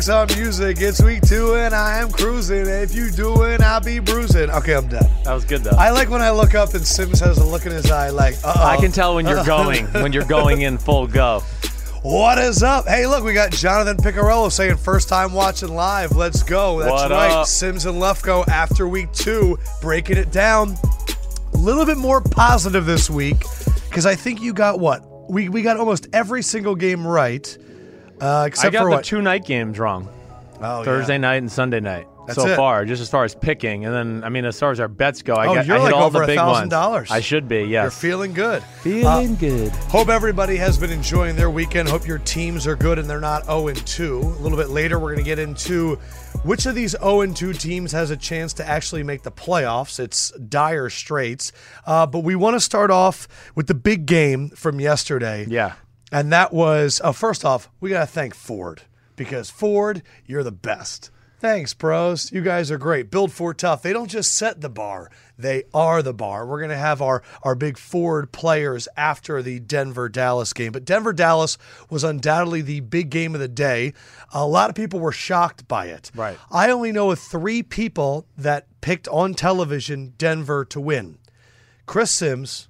Likes our music. It's week two and I am cruising. If you doing, I'll be bruising. Okay, I'm done. That was good though. I like when I look up and Simms has a look in his eye like, uh-oh. I can tell when you're going, when you're going in full go. What is up? Hey, look, we got Jonathan Picarello saying first time watching live. Let's go. That's What right. up? Simms and Lefkoe after week two, breaking it down. A little bit more positive this week because I think you got what? We, we got almost every single game right. Uh, except I got for the what? two night games wrong. Oh, Thursday yeah. night and Sunday night That's so it. far, just as far as picking. And then, I mean, as far as our bets go, I, Oh, got, you're I hit like all over the big $1,000. ones. I should be, yes. You're feeling good. Feeling good. Hope everybody has been enjoying their weekend. Hope your teams are good and they're not 0 2. A little bit later, we're going to get into which of these 0 2 teams has a chance to actually make the playoffs. It's dire straits. Uh, but we want to start off with the big game from yesterday. Yeah. And that was, uh, first off, we got to thank Ford because Ford, you're the best. Thanks, bros. You guys are great. Build Ford tough. They don't just set the bar; they are the bar. We're gonna have our our big Ford players after the Denver Dallas game, but Denver Dallas was undoubtedly the big game of the day. A lot of people were shocked by it. Right. I only know of three people that picked on television Denver to win: Chris Simms,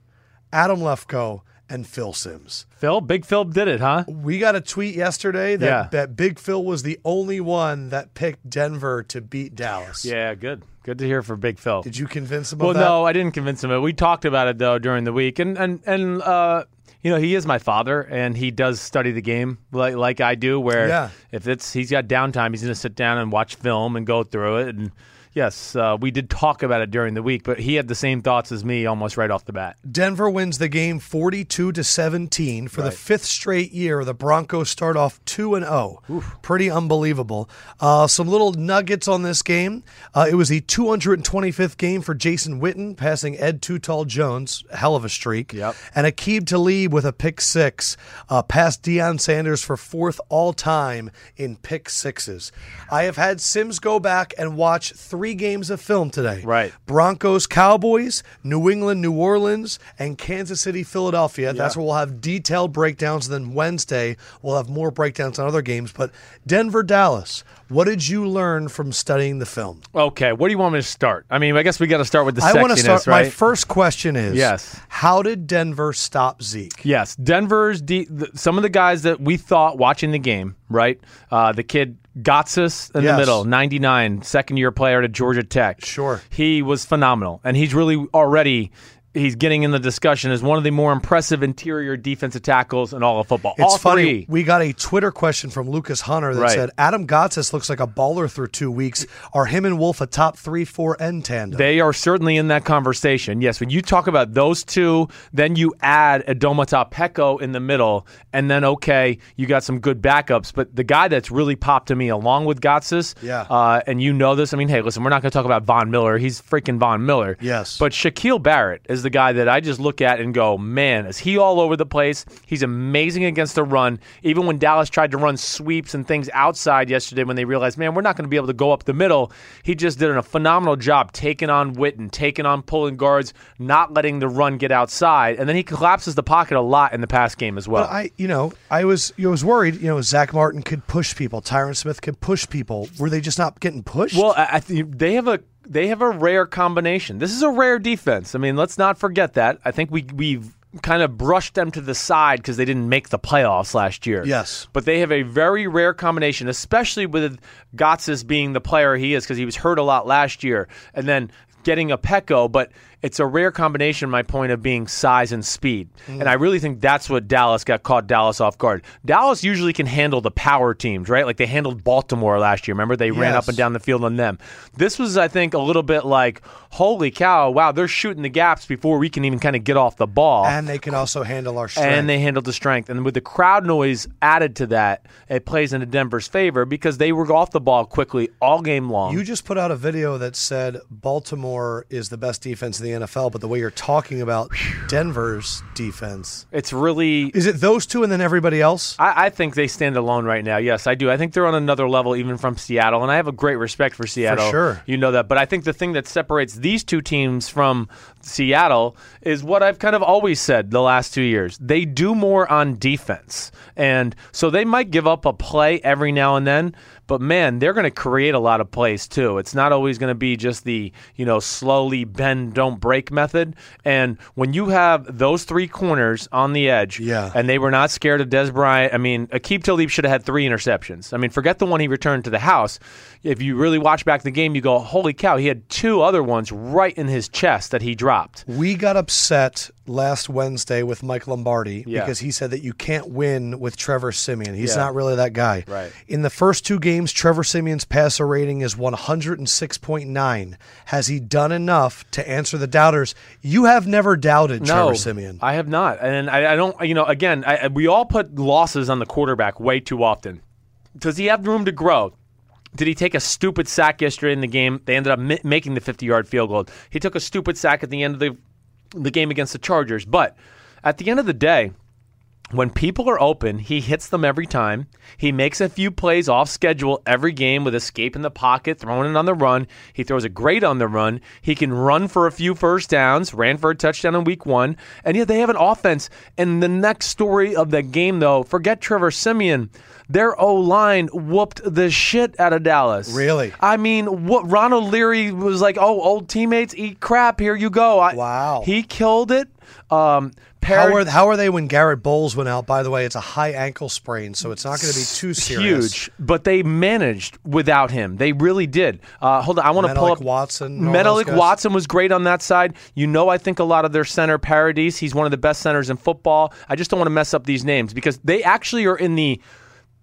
Adam Lefkoe, and Phil Simms. Phil, Big Phil did it, huh? We got a tweet yesterday that, Yeah. that Big Phil was the only one that picked Denver to beat Dallas. Yeah, good. Good to hear for Big Phil. Did you convince him well, no, I didn't convince him. We talked about it though during the week, and and and uh, you know, he is my father, and he does study the game like like I do. Where Yeah. if it's he's got downtime, he's going to sit down and watch film and go through it. And yes, uh, we did talk about it during the week, but he had the same thoughts as me almost right off the bat. Denver wins the game 42 to 17 for the fifth straight year. The Broncos start off 2 and 0. Pretty unbelievable. Uh, some little nuggets on this game. Uh, it was the 225th game for Jason Witten, passing Ed Too Tall Jones, hell of a streak. Yep. And Aqib Talib with a pick six, uh, passed Deion Sanders for fourth all time in pick sixes. I have had Simms go back and watch three games of film today. Right. Broncos, Cowboys, New England, New Orleans, and Kansas City, Philadelphia. That's where we'll have detailed breakdowns. And then Wednesday, we'll have more breakdowns on other games. But Denver, Dallas, what did you learn from studying the film? Okay, where do you want me to start? I mean, I guess we got to start with the I want to start. right? My first question is Yes. How did Denver stop Zeke? Yes, Denver's de- the, some of the guys that we thought watching the game, right? Uh, the kid Gotsis in Yes. the middle, 99, second year player to Georgia Tech. Sure. He was phenomenal, and he's really already. He's getting in the discussion as one of the more impressive interior defensive tackles in all of football. It's all funny. three. We got a Twitter question from Lucas Hunter that Right. said Adam Gotsis looks like a baller through two weeks. Are him and Wolfe a top three, four end tandem? They are certainly in that conversation. Yes, when you talk about those two, then you add Adomata Peko in the middle, and then okay, you got some good backups. But the guy that's really popped to me, along with Gotsis, Yeah. uh, and you know this. I mean, hey, listen, we're not going to talk about Von Miller. He's freaking Von Miller. Yes. But Shaquil Barrett is the guy that I just look at and go, man, is he all over the place? He's amazing against the run. Even when Dallas tried to run sweeps and things outside yesterday, when they realized, man, we're not going to be able to go up the middle, he just did a phenomenal job taking on Witten, taking on pulling guards, not letting the run get outside, and then he collapses the pocket a lot in the pass game as well. But I, you know, I was, I was worried. You know, Zack Martin could push people. Tyron Smith could push people. Were they just not getting pushed? Well, I, I think they have a they have a rare combination. This is a rare defense. I mean, let's not forget that. I think we we've kind of brushed them to the side because they didn't make the playoffs last year. Yes. but they have a very rare combination, especially with Gotsis being the player he is because he was hurt a lot last year, and then getting a Peko, but it's a rare combination. My point of being size and speed, and I really think that's what Dallas got caught Dallas off guard. Dallas usually can handle the power teams, right? Like they handled Baltimore last year. Remember they ran up and down the field on them. This was, I think, a little bit like, holy cow, wow, they're shooting the gaps before we can even kind of get off the ball. and they can also handle our strength. And they handled the strength. And with the crowd noise added to that, it plays into Denver's favor because they were off the ball quickly all game long. you just put out a video that said Baltimore is the best defense in the NFL, but the way you're talking about Denver's defense, It's really is it those two and then everybody else? I, I think they stand alone right now. Yes, I do. I think they're on another level, even from Seattle, and I have a great respect for Seattle. sure. you know that. But I think the thing that separates these two teams from Seattle is what I've kind of always said the last two years. They do more on defense, and so they might give up a play every now and then. But man, they're going to create a lot of plays too. It's not always going to be just the you know slowly bend, don't break method. And when you have those three corners on the edge, Yeah. and they were not scared of Dez Bryant. I mean, Akeem Talib should have had three interceptions. I mean, forget the one he returned to the house. If you really watch back the game, you go, holy cow, he had two other ones right in his chest that he dropped. We got upset last Wednesday with Mike Lombardi Yeah. because he said that you can't win with Trevor Siemian. He's Yeah. not really that guy. Right. In the first two games, Trevor Siemian's passer rating is 106.9. Has he done enough to answer the doubters? You have never doubted Trevor Siemian. I have not, and I, I don't. You know, again, I- we all put losses on the quarterback way too often. Does he have room to grow? Did he take a stupid sack yesterday in the game? They ended up mi- making the 50-yard field goal. He took a stupid sack at the end of the the game against the Chargers, but at the end of the day, when people are open, he hits them every time. He makes a few plays off schedule every game with escape in the pocket, throwing it on the run. He throws a great on the run. He can run for a few first downs, ran for a touchdown in week one. And yet they have an offense. And the next story of the game, though, forget Trevor Siemian. Their O line whooped the shit out of Dallas. Really? I mean, what Ronald Leary was like, oh, old teammates, eat crap. Here you go. I, Wow. He killed it. Um, How are, how are they when Garett Bolles went out? By the way, it's a high ankle sprain, so it's not going to be too serious. Huge, but they managed without him. They really did. Uh, hold on, I want to pull up Watson Menelik? Watson was great on that side. You know, I think a lot of their center Paradis. He's one of the best centers in football. I just don't want to mess up these names because they actually are in the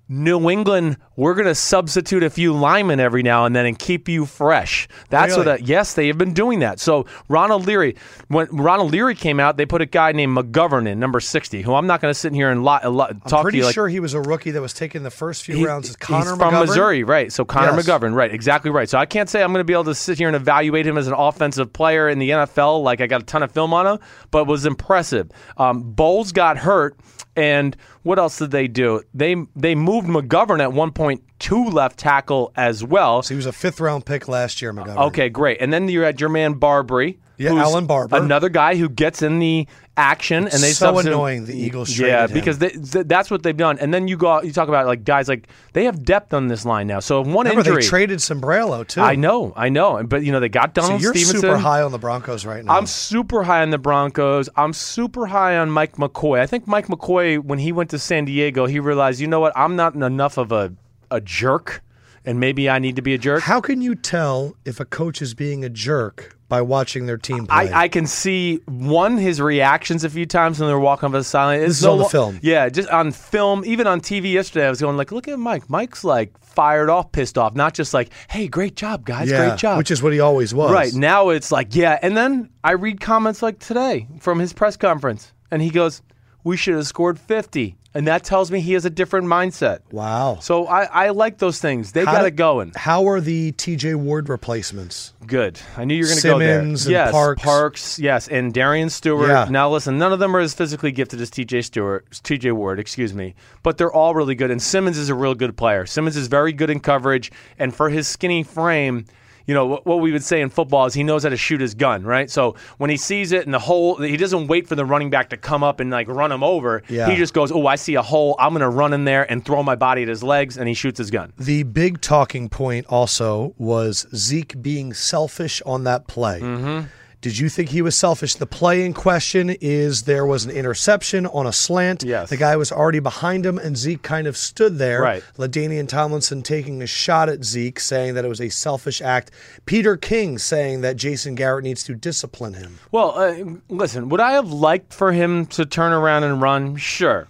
New England, we're going to substitute a few linemen every now and then and keep you fresh. That's Really? what. A, yes, they have been doing that. So Ronald Leary, when Ronald Leary came out, they put a guy named McGovern in number sixty, who I'm not going to sit here and li- talk I'm to pretty you like sure he was a rookie that was taken the first few he- rounds. Is Connor he's from McGovern? Missouri, right? So Connor Yes. McGovern, right? Exactly right. So I can't say I'm going to be able to sit here and evaluate him as an offensive player in the NFL. Like I got a ton of film on him, but it was impressive. Um, Bolles got hurt, and what else did they do? They they moved McGovern at one point to left tackle as well. So he was a fifth round pick last year, McGovern. Okay, great. And then you had your man Barbre. Yeah, Allen Barbre. Another guy who gets in the action and they so annoying the Eagles Yeah, because they, th- that's what they've done. And then you go you talk about like guys like they have depth on this line now. So if one Remember, injury they traded Sambrailo too. I know, I know. But you know, they got So Donald you're Stevenson. super high on the Broncos right now. I'm super high on the Broncos. I'm super high on Mike McCoy. I think Mike McCoy, when he went to San Diego, he realized, you know what, I'm not enough of a, a jerk, and maybe I need to be a jerk. How can you tell if a coach is being a jerk by watching their team play? I, I can see one his reactions a few times when they're walking up the sideline. It's This is no on the film. Yeah, just on film. Even on TV yesterday, I was going like, "Look at Mike. Mike's like fired off, pissed off. Not just like, hey, great job, guys, yeah, great job." which is what he always was. Right now, it's like, yeah. And then I read comments like today from his press conference, and he goes, "We should have scored 50," and that tells me he has a different mindset. Wow. So I, I like those things. They How got it going. How are the T.J. Ward replacements? Good. I knew you were going to go there. Simmons and yes, Parks. yes, and Darian Stewart. Yeah. Now listen, none of them are as physically gifted as T.J. Stewart, T.J. Ward, excuse me, but they're all really good. And Simmons is a real good player. Simmons is very good in coverage, and for his skinny frame. You know what, what we would say in football is he knows how to shoot his gun, right? So when he sees it in the hole, he doesn't wait for the running back to come up and like run him over. Yeah. He just goes, "Oh, I see a hole. I'm going to run in there and throw my body at his legs," and he shoots his gun. The big talking point also was Zeke being selfish on that play. Mm-hmm. Did you think he was selfish? The play in question is there was an interception on a slant. Yes. The guy was already behind him, and Zeke kind of stood there. Right. Ladainian Tomlinson taking a shot at Zeke, saying that it was a selfish act. Peter King saying that Jason Garrett needs to discipline him. Well, uh, listen, would I have liked for him to turn around and run? Sure.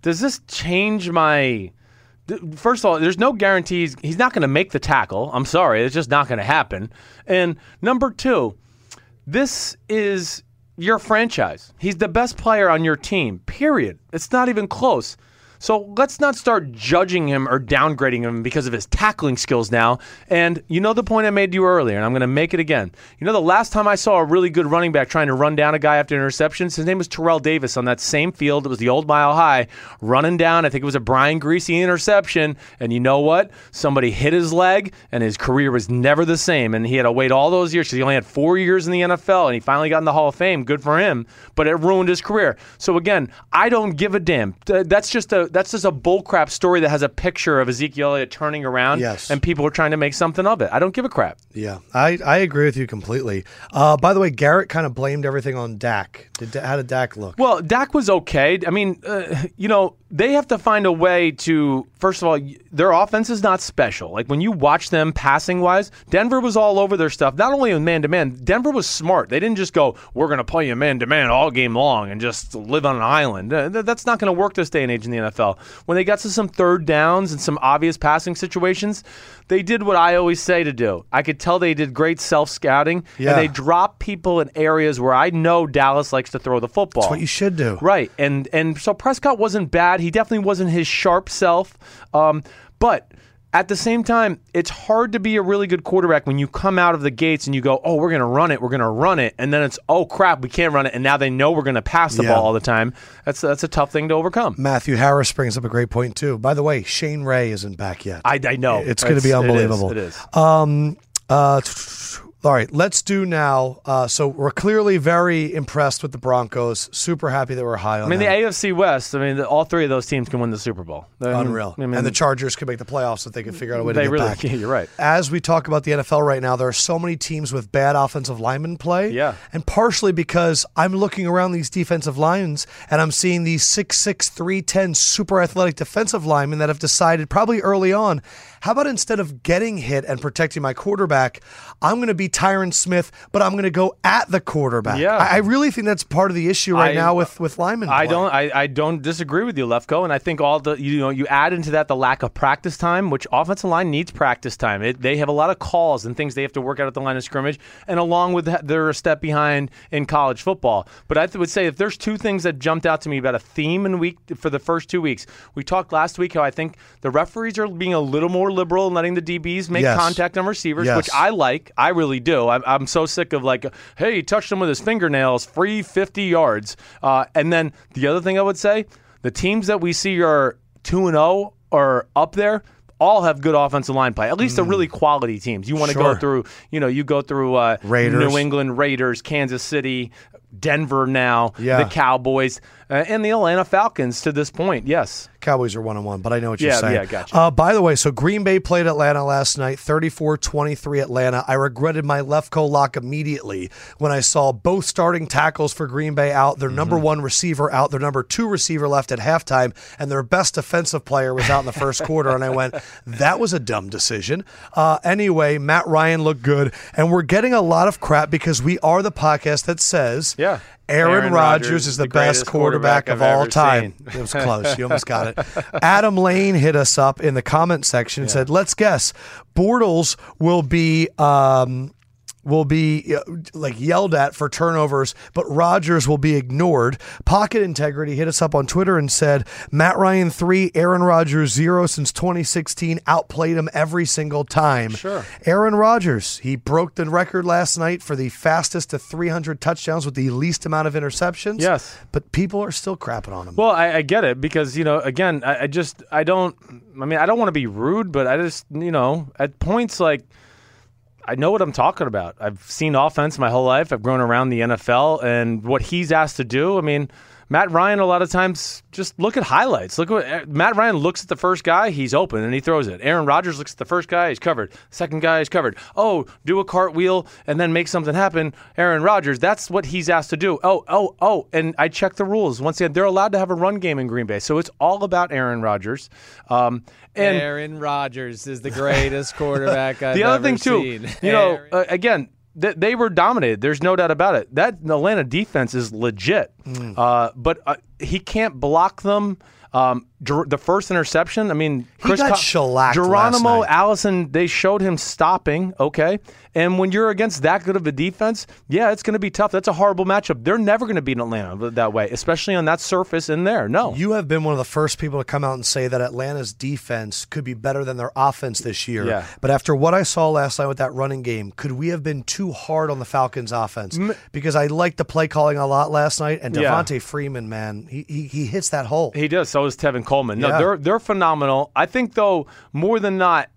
Does this change my. First of all, there's no guarantees he's not going to make the tackle. I'm sorry, it's just not going to happen. And number two, this is your franchise. He's the best player on your team, period. It's not even close. So let's not start judging him or downgrading him because of his tackling skills now. And you know the point I made to you earlier, and I'm going to make it again. You know the last time I saw a really good running back trying to run down a guy after interceptions, his name was Terrell Davis on that same field. It was the old Mile High, running down. I think it was a Brian Griese interception. And you know what? Somebody hit his leg, and his career was never the same. And he had to wait all those years because he only had four years in the NFL, and he finally got in the Hall of Fame. Good for him, but it ruined his career. So again, I don't give a damn. That's just a that's just a bullcrap story that has a picture of Ezekiel Elliott turning around, Yes. and people are trying to make something of it. I don't give a crap. Yeah, I, I agree with you completely. Uh, by the way, Garrett kind of blamed everything on Dak. Did, how did Dak look? Well, Dak was okay. I mean, uh, you know, they have to find a way to. First of all, their offense is not special. Like when you watch them passing wise, Denver was all over their stuff. Not only in man to man, Denver was smart. They didn't just go, "We're going to play you man to man all game long and just live on an island." That's not going to work this day and age in the NFL. When they got to some third downs and some obvious passing situations, they did what I always say to do. I could tell they did great self scouting Yeah. and they dropped people in areas where I know Dallas likes to throw the football. That's what you should do. Right, and and so Prescott wasn't bad. He definitely wasn't his sharp self. Um, but at the same time, it's hard to be a really good quarterback when you come out of the gates and you go, "Oh, we're going to run it, we're going to run it," and then it's, "Oh crap, we can't run it," and now they know we're going to pass the Yeah. ball all the time. That's that's a tough thing to overcome. Matthew Harris brings up a great point too. By the way, Shane Ray isn't back yet. I, I know It's gonna be it is, unbelievable. It is. Um, uh, all right, let's do now. Uh, so we're clearly very impressed with the Broncos. Super happy that we're high on I mean, the. AFC West. I mean, the, all three of those teams can win the Super Bowl. I mean- Unreal. I mean, and the Chargers could make the playoffs if they could figure out a way to get really. back. Yeah, you're right. As we talk about the NFL right now, there are so many teams with bad offensive linemen play. Yeah. And partially because I'm looking around these defensive lines and I'm seeing these six six three ten super athletic defensive linemen that have decided probably early on, how about instead of getting hit and protecting my quarterback, I'm going to be Tyron Smith, but I'm going to go at the quarterback. Yeah. I, I really think that's part of the issue right I- now with, with linemen. I play. don't. I, I don't disagree with you, Lefkoe. And I think all the you know you add into that the lack of practice time, which offensive line needs practice time. It, they have a lot of calls and things they have to work out at the line of scrimmage, and along with that, they're a step behind in college football. But I would say if there's two things that jumped out to me about a theme in week for the first two weeks, we talked last week how I think the referees are being a little more liberal in letting the DBs make Yes. contact on receivers, Yes. which I like. I really do. I'm, I'm so sick of like, hey, he touched him with his fingernails, free 50 yards. Uh, and then the other thing I would say, the teams that we see are 2 and 0 or up there all have good offensive line play. At least the really quality teams. You want to Mm. Sure. go through, you know, you go through uh, Raiders. New England Raiders, Kansas City, Denver now, Yeah. the Cowboys, uh, and the Atlanta Falcons to this point. Yes. Cowboys are one on one, but I know what you're Yeah, saying. yeah, gotcha. Uh, by the way, so Green Bay played Atlanta last night, 34 23 Atlanta. I regretted my Lefkoe lock immediately when I saw both starting tackles for Green Bay out, their Mm-hmm. number one receiver out, their number two receiver left at halftime, and their best defensive player was out in the first quarter. And I went, that was a dumb decision. Uh, anyway, Matt Ryan looked good, and we're getting a lot of crap because we are the podcast that says, Yeah. Aaron, Aaron Rodgers, is the, the best quarterback, quarterback of all time. seen. It was close. You almost got it. Adam Lane hit us up in the comment section and said, "Let's guess, Bortles will be." Um, will be uh, like yelled at for turnovers, but Rodgers will be ignored. Pocket Integrity hit us up on Twitter and said Matt Ryan three, Aaron Rodgers zero since 2016. Outplayed him every single time. Sure. Aaron Rodgers, he broke the record last night for the fastest to 300 touchdowns with the least amount of interceptions. Yes. But people are still crapping on him. Well, I, I get it because you know, again, I, I just I don't. I mean, I don't want to be rude, but I just you know, at points like. I know what I'm talking about. I've seen offense my whole life. I've grown around the NFL, and what he's asked to do. I mean, Matt Ryan a lot of times just look at highlights. Look what Matt Ryan looks at the first guy, he's open and he throws it. Aaron Rodgers looks at the first guy, he's covered. Second guy is covered. Oh, do a cartwheel and then make something happen. Aaron Rodgers, that's what he's asked to do. Oh, oh, oh, and I checked the rules. Once again, they're allowed to have a run game in Green Bay, so it's all about Aaron Rodgers. Um, and Aaron Rodgers is the greatest quarterback I've the other thing too, you know, uh, again, th- they were dominated. There's no doubt about it. That Atlanta defense is legit, Mm. uh, but uh, he can't block them. Um, Ger- the first interception. I mean, He got shellacked last Geronimo. Allison. They showed him stopping. Okay, and when you're against that good of a defense, yeah, it's going to be tough. That's a horrible matchup. They're never going to beat Atlanta that way, especially on that surface in there. No, You have been one of the first people to come out and say that Atlanta's defense could be better than their offense this year. Yeah. But after what I saw last night with that running game, could we have been too hard on the Falcons' offense? Because I liked the play calling a lot last night, and Yeah. Devonta Freeman, man, he, he he hits that hole. He does. So does Tevin Coleman. No, Yeah. they're they're phenomenal. I think though more than not,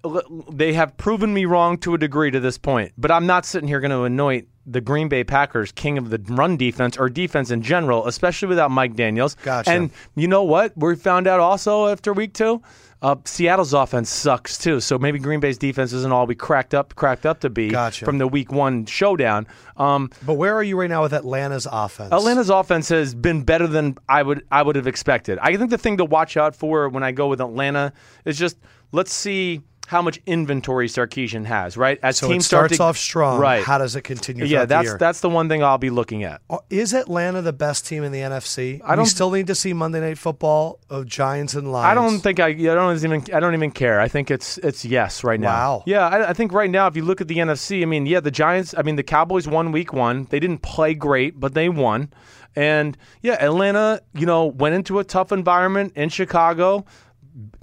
they have proven me wrong to a degree to this point. But I'm not sitting here going to anoint the Green Bay Packers king of the run defense or defense in general, especially without Mike Daniels. Gotcha. And you know what? We found out also after week two. Uh, Seattle's offense sucks too, so maybe Green Bay's defense isn't all we cracked up cracked up to be Gotcha. from the Week One showdown. Um, But where are you right now with Atlanta's offense? Atlanta's offense has been better than I would I would have expected. I think the thing to watch out for when I go with Atlanta is just let's see how much inventory Sarkisian has. Right as so teams it starts start to, off strong. Right. How does it continue? yeah, that's the year? that's the one thing I'll be looking at. Uh, Is Atlanta the best team in the NFC? I don't- We still need to see Monday Night Football of Giants and Lions. I don't think I, I don't even I don't even care. I think it's it's yes right now. Wow. Yeah, I, I think right now if you look at the NFC, I mean, yeah, the Giants. I mean, the Cowboys won Week One. They didn't play great, but they won. And yeah, Atlanta, you know, went into a tough environment in Chicago.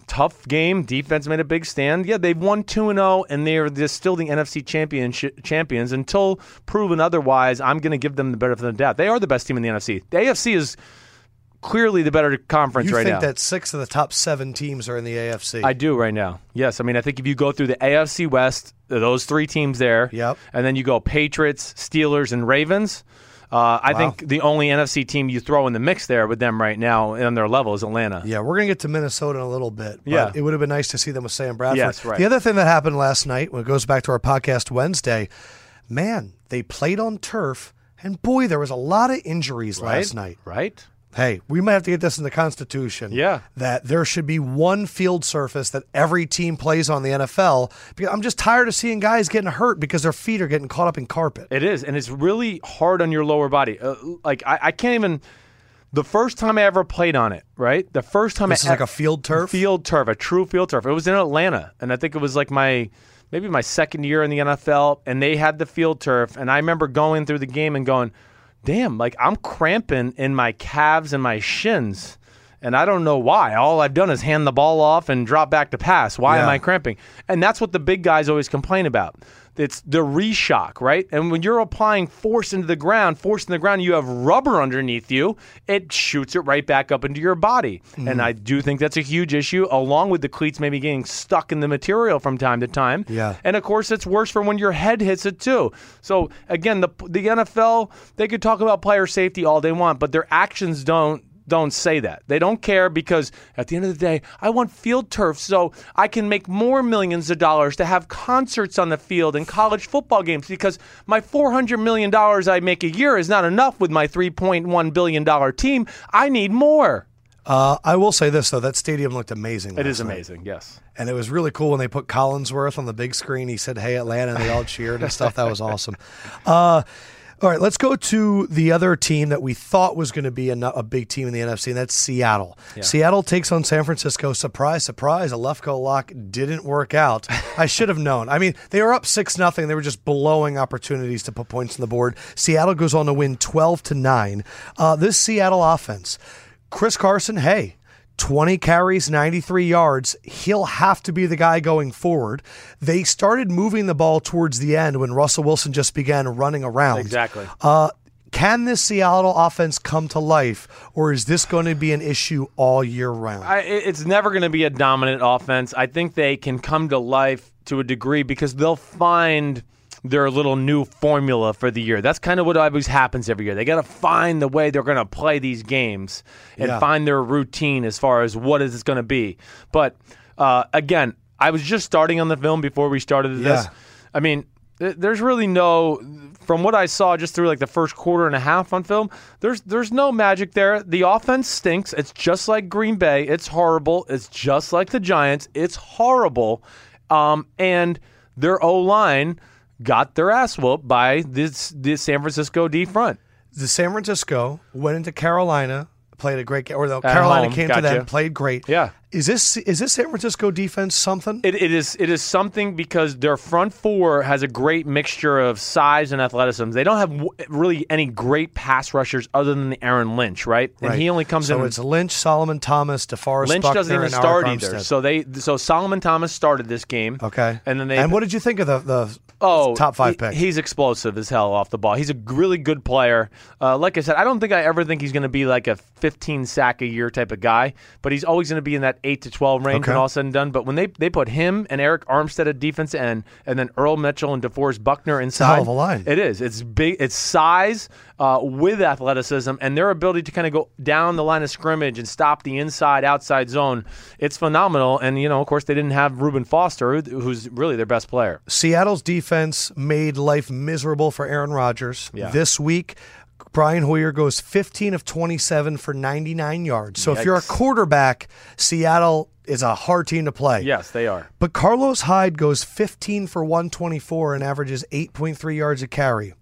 Tough game. Defense made a big stand. Yeah, they've won two and zero, and they're still the NFC championship champions until proven otherwise. I'm going to give them the benefit of the doubt. They are the best team in the NFC. The AFC is clearly the better conference You right think now. that six of the top seven teams are in the AFC? I do right now. Yes, I mean I think if you go through the AFC West, those three teams there, Yep. and then you go Patriots, Steelers, and Ravens. Uh, I think the only NFC team you throw in the mix there with them right now on their level is Atlanta. Yeah, we're gonna get to Minnesota in a little bit. But Yeah. it would have been nice to see them with Sam Bradford. Yes, right. The other thing that happened last night, when it goes back to our podcast Wednesday, man, they played on turf, and boy, there was a lot of injuries right? last night. right? Hey, we might have to get this in the Constitution. Yeah. That there should be one field surface that every team plays on the NFL. Because I'm just tired of seeing guys getting hurt because their feet are getting caught up in carpet. It is, and it's really hard on your lower body. Uh, like I, I can't even. The first time I ever played on it, right? The first time This I is like a field turf. field turf, a true field turf. It was in Atlanta, and I think it was like my maybe my second year in the NFL, and they had the field turf, and I remember going through the game and going, "Damn, like I'm cramping in my calves and my shins." And I don't know why. All I've done is hand the ball off and drop back to pass. Why am I cramping? And that's what the big guys always complain about. It's the reshock, right? And when you're applying force into the ground, force in the ground, you have rubber underneath you, it shoots it right back up into your body. Mm-hmm. And I do think that's a huge issue, along with the cleats maybe getting stuck in the material from time to time. Yeah. And of course, it's worse for when your head hits it too. So again, the the NFL, they could talk about player safety all they want, but their actions don't don't say that. They don't care because at the end of the day, I want field turf so I can make more millions of dollars to have concerts on the field and college football games because my $400 million I make a year is not enough with my $3.1 billion team. I need more. Uh, I will say this though, that stadium looked amazing. It is night. amazing, yes. And it was really cool when they put Collinsworth on the big screen. He said, "Hey, Atlanta," and they all cheered and stuff. That was awesome. Uh, all right, let's go to the other team that we thought was going to be a, a big team in the NFC, and that's Seattle. Seattle takes on San Francisco. Surprise, surprise! A Lefkoe lock didn't work out. I should have known. I mean, they were up six nothing. They were just blowing opportunities to put points on the board. Seattle goes on to win twelve to nine. Uh, this Seattle offense, Chris Carson. Hey. 20 carries, 93 yards. He'll have to be the guy going forward. They started moving the ball towards the end when Russell Wilson just began running around. Exactly. Uh, can this Seattle offense come to life, or is this going to be an issue all year round? I, it's never going to be a dominant offense. I think they can come to life to a degree because they'll find their little new formula for the year. That's kind of what always happens every year. They got to find the way they're going to play these games and Yeah. find their routine as far as what is it going to be. But uh, again, I was just starting on the film before we started this. Yeah. I mean, th- there's really no from what I saw just through like the first quarter and a half on film, there's there's no magic there. The offense stinks. It's just like Green Bay. It's horrible. It's just like the Giants. It's horrible. Um, and their O line got their ass whooped by this this San Francisco D front. the San Francisco went into Carolina, played a great game. Or the Carolina home, came to gotcha. them, played great. Yeah. Is this is this San Francisco defense something? It, it is it is something because their front four has a great mixture of size and athleticism. They don't have w- really any great pass rushers other than the Aaron Lynch, right? And Right. he only comes so in. So it's Lynch, Solomon Thomas, DeForest Lynch Buckner, doesn't even start either. So they so Solomon Thomas started this game. okay. and then they and what did you think of the the Oh, top five he- pick? He's explosive as hell off the ball. He's a really good player. Uh, like I said, I don't think I ever think he's going to be like a 15 sack a year type of guy, but he's always going to be in that 8 to 12 range Okay. when all said and done. But when they, they put him and Arik Armstead at defense end, and then Earl Mitchell and DeForest Buckner inside, hell of a line. It is. It's big. It's size uh, with athleticism and their ability to kind of go down the line of scrimmage and stop the inside outside zone. It's phenomenal. And you know, of course, they didn't have Reuben Foster, who's really their best player. Seattle's defense made life miserable for Aaron Rodgers. Yeah. This week, Brian Hoyer goes 15 of 27 for 99 yards. So if you're a quarterback, Seattle is a hard team to play. Yes, they are. But Carlos Hyde goes 15 for 124 and averages 8.3 yards a carry.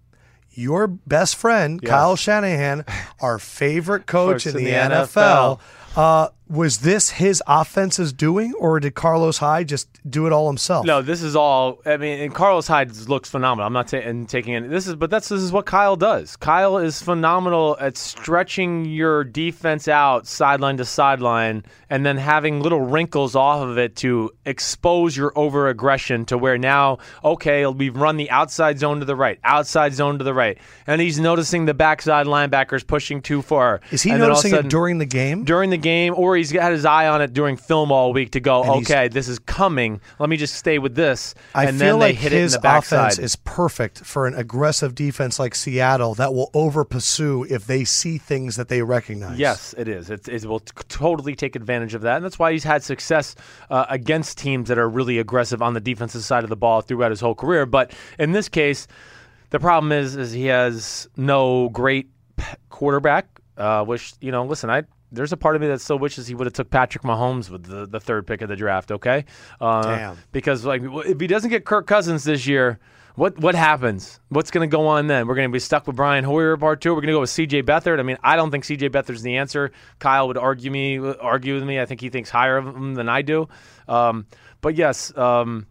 Your best friend, Kyle Shanahan, our favorite coach Coach in the, NFL, uh, was this his offense's doing, or did Carlos Hyde just do it all himself? No, this is all. I mean, and Carlos Hyde looks phenomenal. I'm not ta- and taking it. This is, but that's this is what Kyle does. Kyle is phenomenal at stretching your defense out sideline to sideline, and then having little wrinkles off of it to expose your over aggression to where now, okay, we've run the outside zone to the right, outside zone to the right, and he's noticing the backside linebackers pushing too far. Is he And then all of a noticing sudden- it during the game? during the game, or he's got his eye on it during film all week to go, And okay, this is coming. Let me just stay with this. I and feel then they like hit it in his the backside. offense is perfect for an aggressive defense like Seattle that will over pursue if they see things that they recognize. Yes, it is. It's, it will t- totally take advantage of that, and that's why he's had success uh, against teams that are really aggressive on the defensive side of the ball throughout his whole career. But in this case, the problem is, is he has no great p- quarterback. Uh, which you know, listen, I there's a part of me that still wishes he would have took Patrick Mahomes with the, the third pick of the draft. Okay, uh, Damn. because like if he doesn't get Kirk Cousins this year. What what happens? What's going to go on then? We're going to be stuck with Brian Hoyer part two. We're going to go with C.J. Beathard. I mean, I don't think C.J. Beathard's the answer. Kyle would argue me argue with me. I think he thinks higher of him than I do. Um, but yes, um,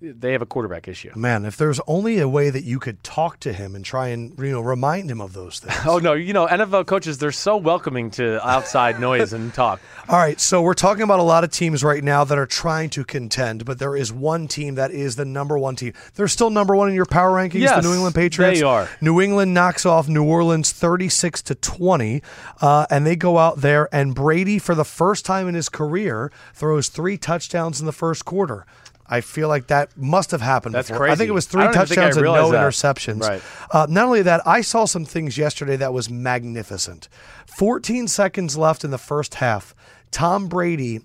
they have a quarterback issue. Man, if there's only a way that you could talk to him and try and you know remind him of those things. Oh no, you know NFL coaches they're so welcoming to outside noise and talk. All right, so we're talking about a lot of teams right now that are trying to contend, but there is one team that is the number one team. They're still number one in your power rankings, Yes, the New England Patriots. they are. New England knocks off New Orleans 36 to 20, uh, and they go out there, and Brady, for the first time in his career, throws three touchdowns in the first quarter. I feel like that must have happened. That's before. I think it was three don't even think I touchdowns and no that. interceptions. Right. Uh, not only that, I saw some things yesterday that was magnificent. 14 seconds left in the first half. Tom Brady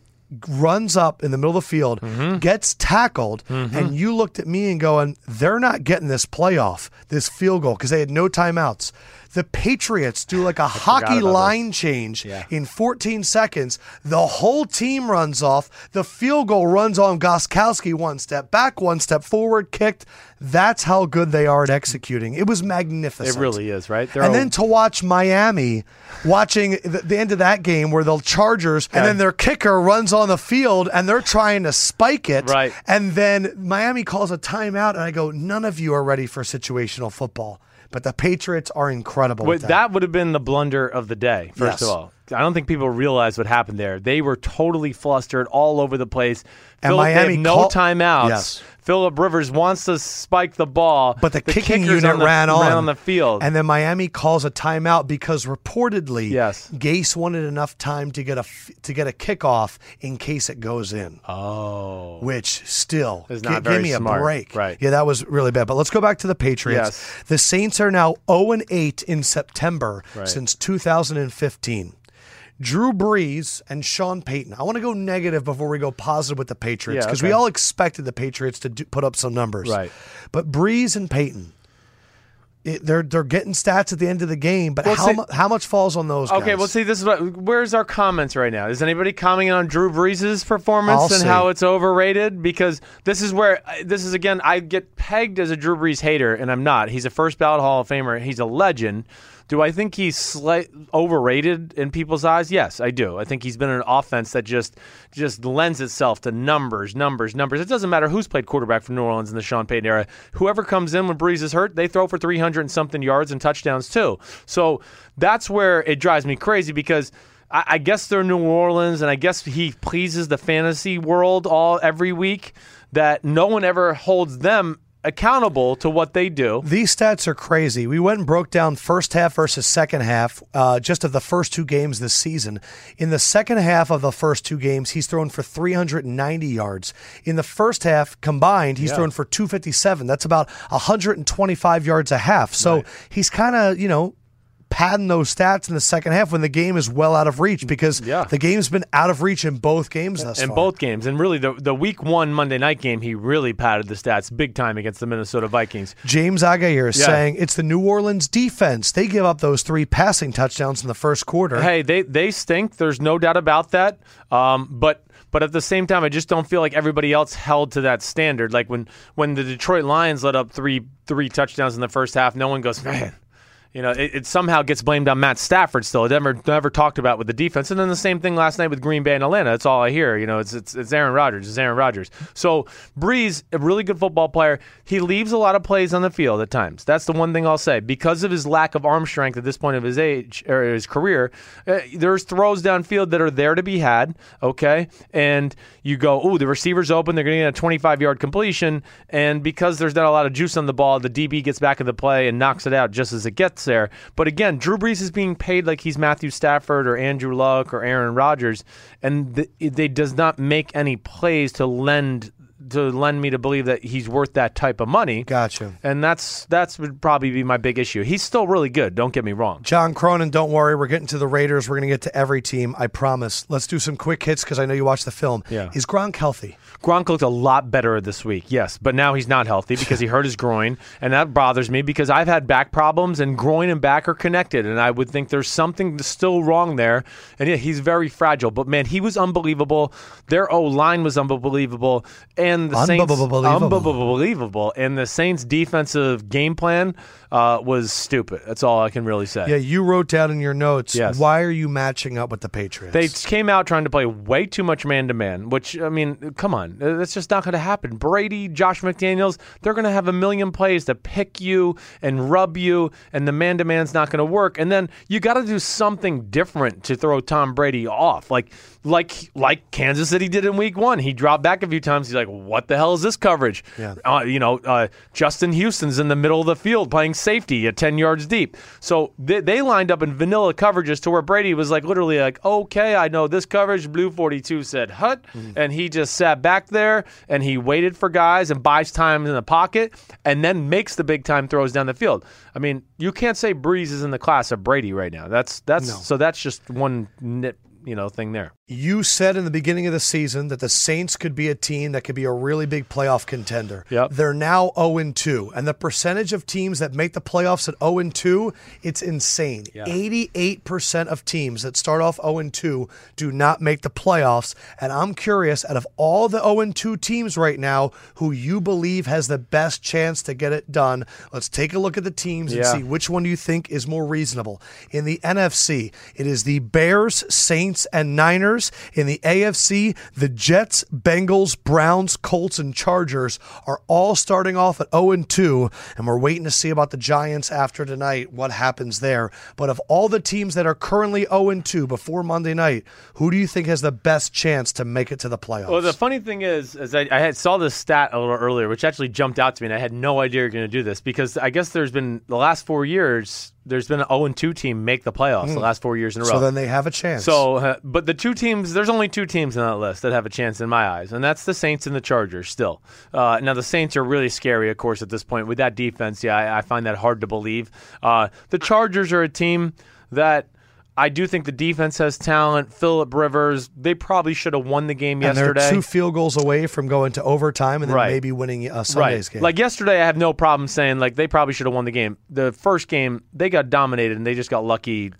runs up in the middle of the field, Mm-hmm. gets tackled, and you looked at me and going, they're not getting this playoff, this field goal, because they had no timeouts. The Patriots do like a hockey line change Yeah. in 14 seconds. The whole team runs off. The field goal runs on Gostkowski one step back, one step forward, kicked. That's how good they are at executing. It was magnificent. It really is, right? They're And all- then to watch Miami, watching the, the end of that game where the Chargers and then their kicker runs on the field and they're trying to spike it. Right. And then Miami calls a timeout, and I go, none of you are ready for situational football. But the Patriots are incredible. With that. that. would have been the blunder of the day, first Yes. of all. I don't think people realize what happened there. They were totally flustered all over the place. And Philip, Miami no call- timeouts. Yes. Philip Rivers wants to spike the ball, But the, kicking unit on the, ran on on the field. and then Miami calls a timeout because reportedly, Yes. Gase wanted enough time to get a to get a kickoff in case it goes in. oh, which still Is not give very me a smart. break. Right. Yeah, that was really bad. But let's go back to the Patriots. Yes. The Saints are now 0 and 8 in September Right. since 2015. Drew Brees and Sean Payton. I want to go negative before we go positive with the Patriots Yeah, because we all expected the Patriots to do, put up some numbers. Right. But Brees and Payton, it, they're they're getting stats at the end of the game, but Well, how see- mu- how much falls on those Okay, guys? well, see, this is what. Where's our comments right now? Is anybody commenting on Drew Brees' performance I'll and see. how it's overrated? Because this is where this is again. I get pegged as a Drew Brees hater, and I'm not. He's a first ballot Hall of Famer. He's a legend. Do I think he's slight, overrated in people's eyes? Yes, I do. I think he's been an offense that just just lends itself to numbers, numbers, numbers. It doesn't matter who's played quarterback for New Orleans in the Sean Payton era. Whoever comes in when Brees is hurt, they throw for 300 and something yards and touchdowns too. So that's where it drives me crazy because I, I guess they're New Orleans, and I guess he pleases the fantasy world all every week. That no one ever holds them accountable to what they do. These stats are crazy. We went and broke down first half versus second half, uh, just of the first two games this season. In the second half of the first two games, he's thrown for 390 yards. In the first half combined, he's Yeah. thrown for 257. That's about 125 yards a half. So Right. he's kind of, you know, padding those stats in the second half when the game is well out of reach because Yeah. the game's been out of reach in both games thus in far. both games. And really, the the week one Monday night game, he really padded the stats big time against the Minnesota Vikings. James Agair is Yeah. saying it's the New Orleans defense. They give up those three passing touchdowns in the first quarter. Hey, they they stink. There's no doubt about that. Um, but but at the same time, I just don't feel like everybody else held to that standard. Like when when the Detroit Lions let up three three touchdowns in the first half, no one goes, man. You know, it, it somehow gets blamed on Matt Stafford still. It never never talked about with the defense. And then the same thing last night with Green Bay and Atlanta. That's all I hear. You know, it's it's, it's Aaron Rodgers. It's Aaron Rodgers. So Brees, a really good football player. He leaves a lot of plays on the field at times. That's the one thing I'll say. Because of his lack of arm strength at this point of his age or his career, uh, there's throws downfield that are there to be had. Okay, and you go, oh, the receiver's open. They're going to get a 25 yard completion, and because there's not a lot of juice on the ball, the DB gets back in the play and knocks it out just as it gets there. But again, Drew Brees is being paid like he's Matthew Stafford or Andrew Luck or Aaron Rodgers, and th- they does not make any plays to lend to lend me to believe that he's worth that type of money. Gotcha. And that's that's would probably be my big issue. He's still really good. Don't get me wrong. John Cronin, don't worry. We're getting to the Raiders. We're going to get to every team. I promise. Let's do some quick hits because I know you watched the film. Yeah. Is Gronk healthy? Gronk looked a lot better this week, yes, but now he's not healthy because he hurt his groin, and that bothers me because I've had back problems, and groin and back are connected, and I would think there's something still wrong there. And yeah, he's very fragile, but man, he was unbelievable. Their O line was unbelievable, and the Saints Unbelievable. unbelievable, and the Saints' defensive game plan uh, was stupid. That's all I can really say. Yeah, you wrote down in your notes. Yes. Why are you matching up with the Patriots? They came out trying to play way too much man to man, which, I mean, come on. Uh, That's just not going to happen. Brady, Josh McDaniels, they're going to have a million plays to pick you and rub you, and the man to man's not going to work. And then you got to do something different to throw Tom Brady off. Like, like, like Kansas City did in week one. He dropped back a few times. He's like, what the hell is this coverage? Yeah. Uh, you know, uh, Justin Houston's in the middle of the field playing safety at 10 yards deep. So they, they lined up in vanilla coverages to where Brady was like, literally, like, okay, I know this coverage. Blue 42 said hut. Mm-hmm. And he just sat back there and he waited for guys and buys time in the pocket and then makes the big time throws down the field. I mean, you can't say Brees is in the class of Brady right now. That's, that's, No. so that's just one nit, you know, thing there. You said in the beginning of the season that the Saints could be a team that could be a really big playoff contender. Yep. They're now 0 and 2. And the percentage of teams that make the playoffs at 0 and 2, it's insane. 88% of teams that start off 0 and 2 do not make the playoffs. And I'm curious, out of all the 0 and 2 teams right now, who you believe has the best chance to get it done, let's take a look at the teams and Yeah. see which one do you think is more reasonable. In the NFC, it is the Bears, Saints, and Niners. In the AFC, the Jets, Bengals, Browns, Colts, and Chargers are all starting off at 0 2, and we're waiting to see about the Giants after tonight, what happens there. But of all the teams that are currently 0 2 before Monday night, who do you think has the best chance to make it to the playoffs? Well, the funny thing is, is I, I saw this stat a little earlier, which actually jumped out to me, and I had no idea you're going to do this because I guess there's been the last four years, there's been an 0 2 team make the playoffs the last four years in a row. so then they have a chance. So, uh, but the two teams, there's only two teams in that list that have a chance in my eyes, and that's the Saints and the Chargers still. Uh, now, the Saints are really scary, of course, at this point. With that defense, yeah, I, I find that hard to believe. Uh, the Chargers are a team that. I do think the defense has talent. Philip Rivers, they probably should have won the game and yesterday. they're two field goals away from going to overtime and then Right. maybe winning uh, Sunday's game. Like yesterday, I have no problem saying like they probably should have won the game. The first game, they got dominated and they just got lucky.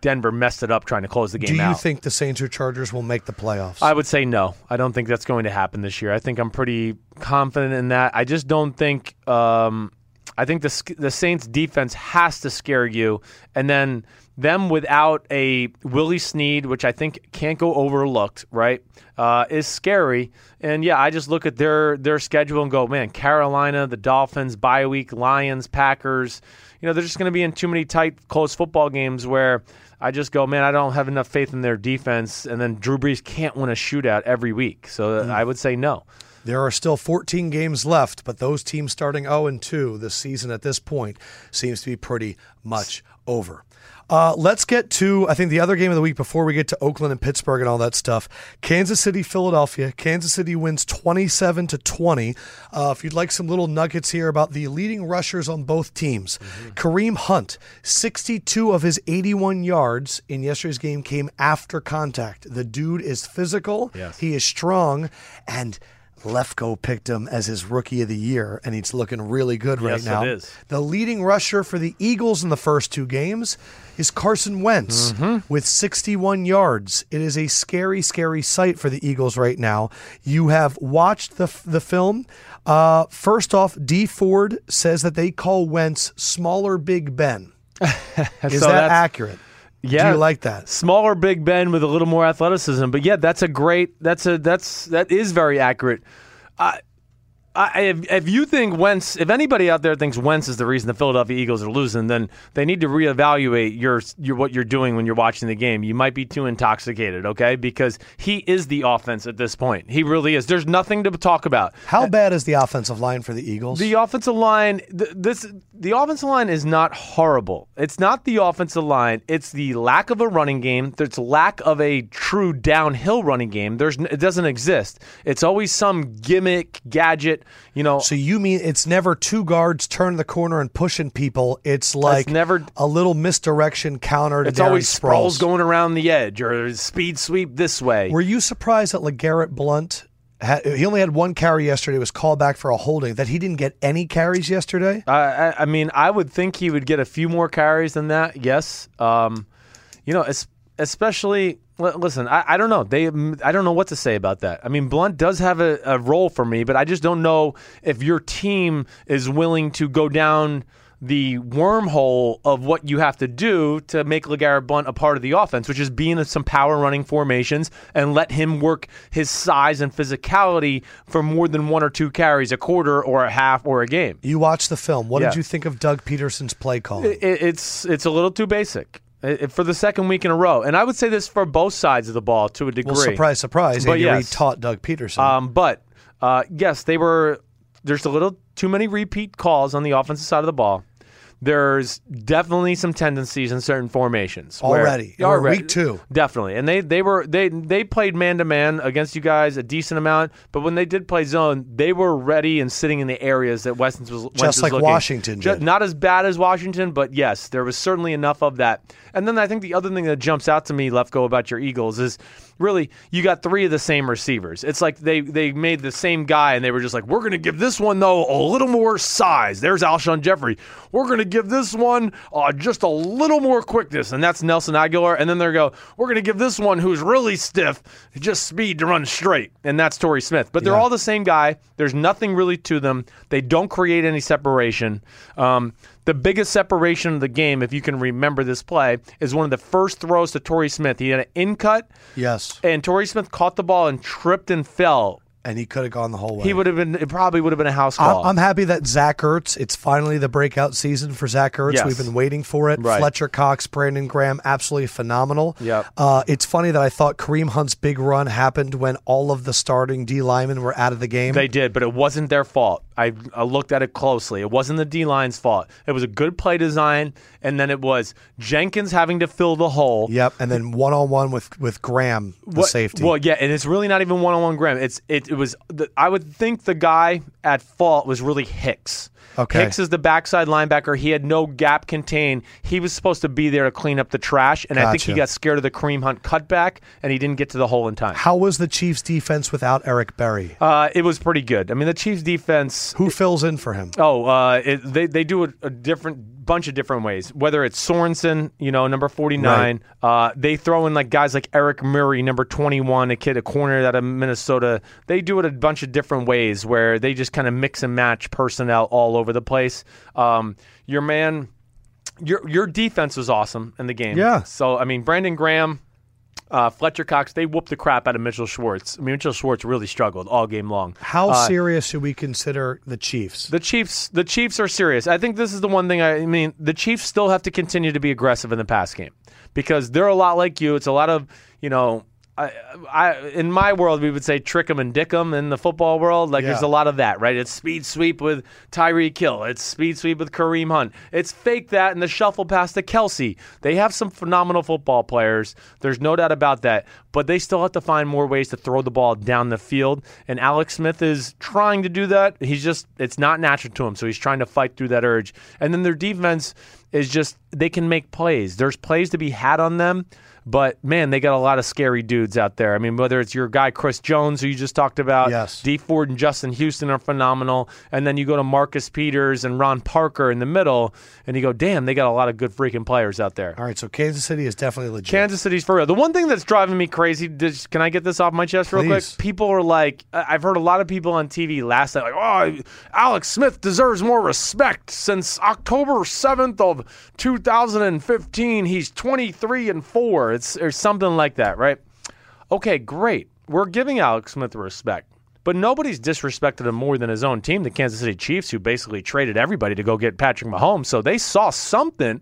Denver messed it up trying to close the game Do you out. think the Saints or Chargers will make the playoffs? I would say no. I don't think that's going to happen this year. I think I'm pretty confident in that. I just don't think. Um, I think the the Saints defense has to scare you, and then them without a Willie Snead, which I think can't go overlooked, right? Uh, is scary. And yeah, I just look at their their schedule and go, man, Carolina, the Dolphins, bye week, Lions, Packers. You know, they're just going to be in too many tight, close football games where I just go, man, I don't have enough faith in their defense. And then Drew Brees can't win a shootout every week. So I would say no. There are still 14 games left, but those teams starting 0 and 2 this season at this point seems to be pretty much over. Uh, let's get to, I think, the other game of the week before we get to Oakland and Pittsburgh and all that stuff. Kansas City, Philadelphia. Kansas City wins 27 to 20. Uh, if you'd like some little nuggets here about the leading rushers on both teams, Kareem Hunt, 62 of his 81 yards in yesterday's game came after contact. The dude is physical, Yes. he is strong, and Lefkoe picked him as his rookie of the year, and he's looking really good right Yes, now. is. The leading rusher for the Eagles in the first two games is Carson Wentz Mm-hmm. with 61 yards. It is a scary, scary sight for the Eagles right now. You have watched the the film. Uh, first off, Dee Ford says that they call Wentz smaller Big Ben. Is So that accurate? Yeah. Do you like that? smaller Big Ben with a little more athleticism. But yeah, that's a great. That's a that's that is very accurate. I, I, if, if you think Wentz, if anybody out there thinks Wentz is the reason the Philadelphia Eagles are losing, then they need to reevaluate your your what you're doing when you're watching the game. You might be too intoxicated, okay? Because he is the offense at this point. He really is. There's nothing to talk about. How bad is the offensive line for the Eagles? The offensive line, th- this the offensive line is not horrible. It's not the offensive line. It's the lack of a running game. There's lack of a true downhill running game. There's it doesn't exist. It's always some gimmick gadget. You know, so you mean it's never two guards turning the corner and pushing people? It's like never- a little misdirection counter to it's Darren always Sproles. Sproles going around the edge or speed sweep this way. Were you surprised that LeGarrette Blunt had, he only had one carry yesterday, was called back for a holding, that he didn't get any carries yesterday? I, I, I mean, I would think he would get a few more carries than that. Yes, um, you know, especially. Listen, I, I don't know. They, I don't know what to say about that. I mean, Blunt does have a, a role for me, but I just don't know if your team is willing to go down the wormhole of what you have to do to make LeGarrette Blunt a part of the offense, which is being in some power running formations and let him work his size and physicality for more than one or two carries a quarter or a half or a game. You watched the film. What Yeah. did you think of Doug Pederson's play calling? It, it's it's a little too basic for the second week in a row, and I would say this for both sides of the ball to a degree. well, surprise, surprise. But Andy yes. Reid taught Doug Pederson. Um, but uh, yes, they were. There's a little too many repeat calls on the offensive side of the ball. There's definitely some tendencies in certain formations where- Already. And we're week two. definitely, and they they were they they played man to man against you guys a decent amount, but when they did play zone, they were ready and sitting in the areas that Wentz was Wentz was like looking. Washington Ju- did. not as bad as Washington, but yes, there was certainly enough of that. And then I think the other thing that jumps out to me, Lefkoe, about your Eagles is really you got three of the same receivers. It's like they they made the same guy and they were just like, we're going to give this one though a little more size. There's Alshon Jeffery. We're going to give this one uh, just a little more quickness, and that's Nelson Agholor. And then they go, we're going to give this one who's really stiff just speed to run straight, and that's Torrey Smith. But they're Yeah. all the same guy. There's nothing really to them. They don't create any separation. Um, the biggest separation of the game, if you can remember this play, is one of the first throws to Torrey Smith. He had an in cut, yes. and Torrey Smith caught the ball and tripped and fell. And he could have gone the whole way. He would have been. It probably would have been a house call. I'm, I'm happy that Zach Ertz, it's finally the breakout season for Zach Ertz. Yes. We've been waiting for it. Right. Fletcher Cox, Brandon Graham, absolutely phenomenal. Yep. Uh, it's funny that I thought Kareem Hunt's big run happened when all of the starting D linemen were out of the game. They did, but it wasn't their fault. I, I looked at it closely. It wasn't the D line's fault. It was a good play design, and then it was Jenkins having to fill the hole. Yep, and then one on one with with Graham, the What- safety. Well, yeah, and it's really not even one on one Graham. It's it, it was. The, I would think the guy at fault was really Hicks. Okay. Hicks is the backside linebacker. He had no gap contained. He was supposed to be there to clean up the trash, and I think he got scared of the Kareem Hunt cutback, and he didn't get to the hole in time. How was the Chiefs' defense without Eric Berry? Uh, it was pretty good. I mean, the Chiefs' defense Who fills in for him? Oh, uh, it, they they do a, a different bunch of different ways. Whether it's Sorensen, you know, number 49, uh, they throw in like guys like Eric Murray, number 21, a kid, a corner out of Minnesota. They do it a bunch of different ways where they just kind of mix and match personnel all over the place. Um, your man, your your defense was awesome in the game. Yeah. So I mean, Brandon Graham. Uh, Fletcher Cox, they whooped the crap out of Mitchell Schwartz. I mean, Mitchell Schwartz really struggled all game long. How Uh, serious should we consider the Chiefs? the Chiefs, the Chiefs are serious. I think this is the one thing. I, I mean, the Chiefs still have to continue to be aggressive in the pass game because they're a lot like you. It's a lot of you know. I, I, in my world, we would say trick 'em and dick 'em. In the football world, like there's a lot of that, right? It's speed sweep with Tyreek Hill. It's speed sweep with Kareem Hunt. It's fake that and the shuffle pass to Kelce. They have some phenomenal football players. There's no doubt about that. But they still have to find more ways to throw the ball down the field. And Alex Smith is trying to do that. He's just, it's not natural to him. So he's trying to fight through that urge. And then their defense is just, they can make plays. There's plays to be had on them. But man, they got a lot of scary dudes out there. I mean, whether it's your guy Chris Jones, who you just talked about, Yes. Dee Ford and Justin Houston are phenomenal. And then you go to Marcus Peters and Ron Parker in the middle, and you go, damn, they got a lot of good freaking players out there. All right, so Kansas City is definitely legit. Kansas City's for real. The one thing that's driving me crazy, just, can I get this off my chest real Please. quick? People are like, I've heard a lot of people on TV last night, like, oh, Alex Smith deserves more respect since October 7th of 2015. He's 23 and 4. It's or something like that, right? Okay, great. We're giving Alex Smith respect. But nobody's disrespected him more than his own team, the Kansas City Chiefs, who basically traded everybody to go get Patrick Mahomes. So they saw something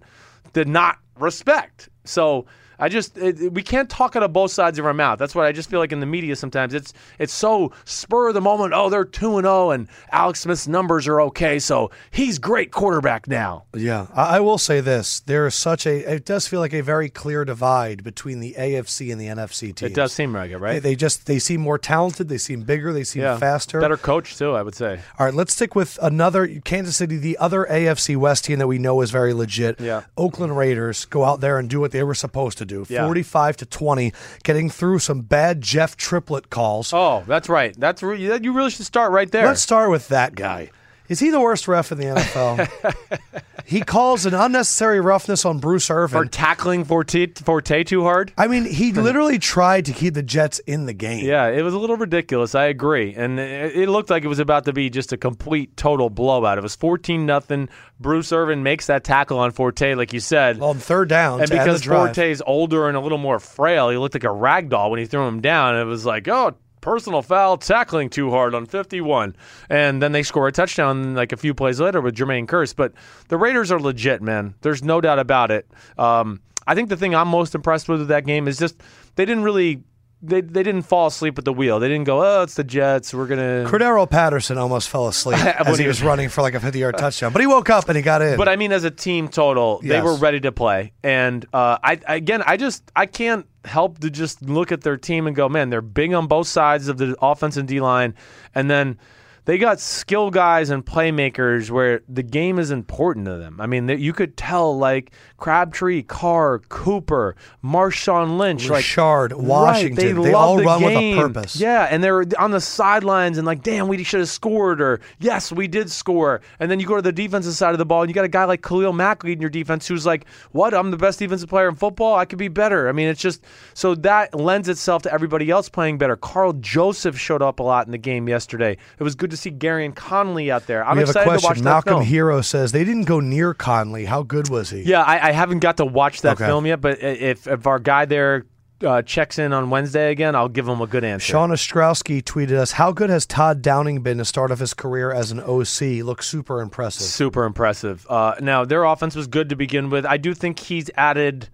did not respect. So I just it, we can't talk out of both sides of our mouth. That's what I just feel like in the media sometimes. It's it's so spur of the moment. Oh, they're two and zero, and Alex Smith's numbers are okay, so he's great quarterback now. Yeah, I, I will say this: there is such a. It does feel like a very clear divide between the AFC and the NFC teams. It does seem like it, They, right? they just they seem more talented. They seem bigger. They seem yeah, faster. better coach too. I would say. All right, let's stick with another Kansas City, the other AFC West team that we know is very legit. Yeah. Oakland Raiders go out there and do what they were supposed to do. Yeah. 45 to 20, getting through some bad Jeff Triplette calls. Oh, that's right. That's re- you really should start right there. Let's start with that guy. Is he the worst ref in the NFL? he calls an unnecessary roughness on Bruce Irvin. for tackling Forte, Forte too hard. I mean, he literally tried to keep the Jets in the game. Yeah, it was a little ridiculous. I agree, and it, looked like it was about to be just a complete total blowout. It was fourteen nothing. Bruce Irvin makes that tackle on Forte, like you said, On third down, and because. Forte's older and a little more frail, he looked like a rag doll when he threw him down. It was like, oh. Personal foul, tackling too hard on 51. And then they score a touchdown like a few plays later with Jermaine Curse. But the Raiders are legit, man. There's no doubt about it. Um, I think the thing I'm most impressed with with that game is just they didn't really they, they didn't fall asleep at the wheel. They didn't go, oh, it's the Jets. We're gonna. Cordarrelle Patterson almost fell asleep as he was running for like a 50 yard touchdown. But he woke up and he got in. But I mean, as a team total, they were ready to play. And uh, I again, I just I can't help to just look at their team and go, man, they're big on both sides of the offense and D line, and then. They got skill guys and playmakers where the game is important to them. I mean, you could tell like Crabtree, Carr, Cooper, Marshawn Lynch, like Richard, Right, Washington, they, all the run game. with a purpose. Yeah, and they're on the sidelines and like, damn, we should have scored, or yes, we did score. And then you go to the defensive side of the ball, and you got a guy like Khalil Mack leading your defense, who's like, what? I'm the best defensive player in football. I could be better. I mean, it's just so that lends itself to everybody else playing better. Karl Joseph showed up a lot in the game yesterday. It was good to see Gareon Conley out there. I'm we have a excited to watch question. that Malcolm film. Hero says they didn't go near Conley. How good was he? Yeah, I, I haven't got to watch that Okay. film yet, but if if our guy there uh, checks in on Wednesday again, I'll give him a good answer. Sean Ostrowski tweeted us, How good has Todd Downing been to start off his career as an OC? Looks super impressive. Super impressive. Uh, now their offense was good to begin with. I do think he's added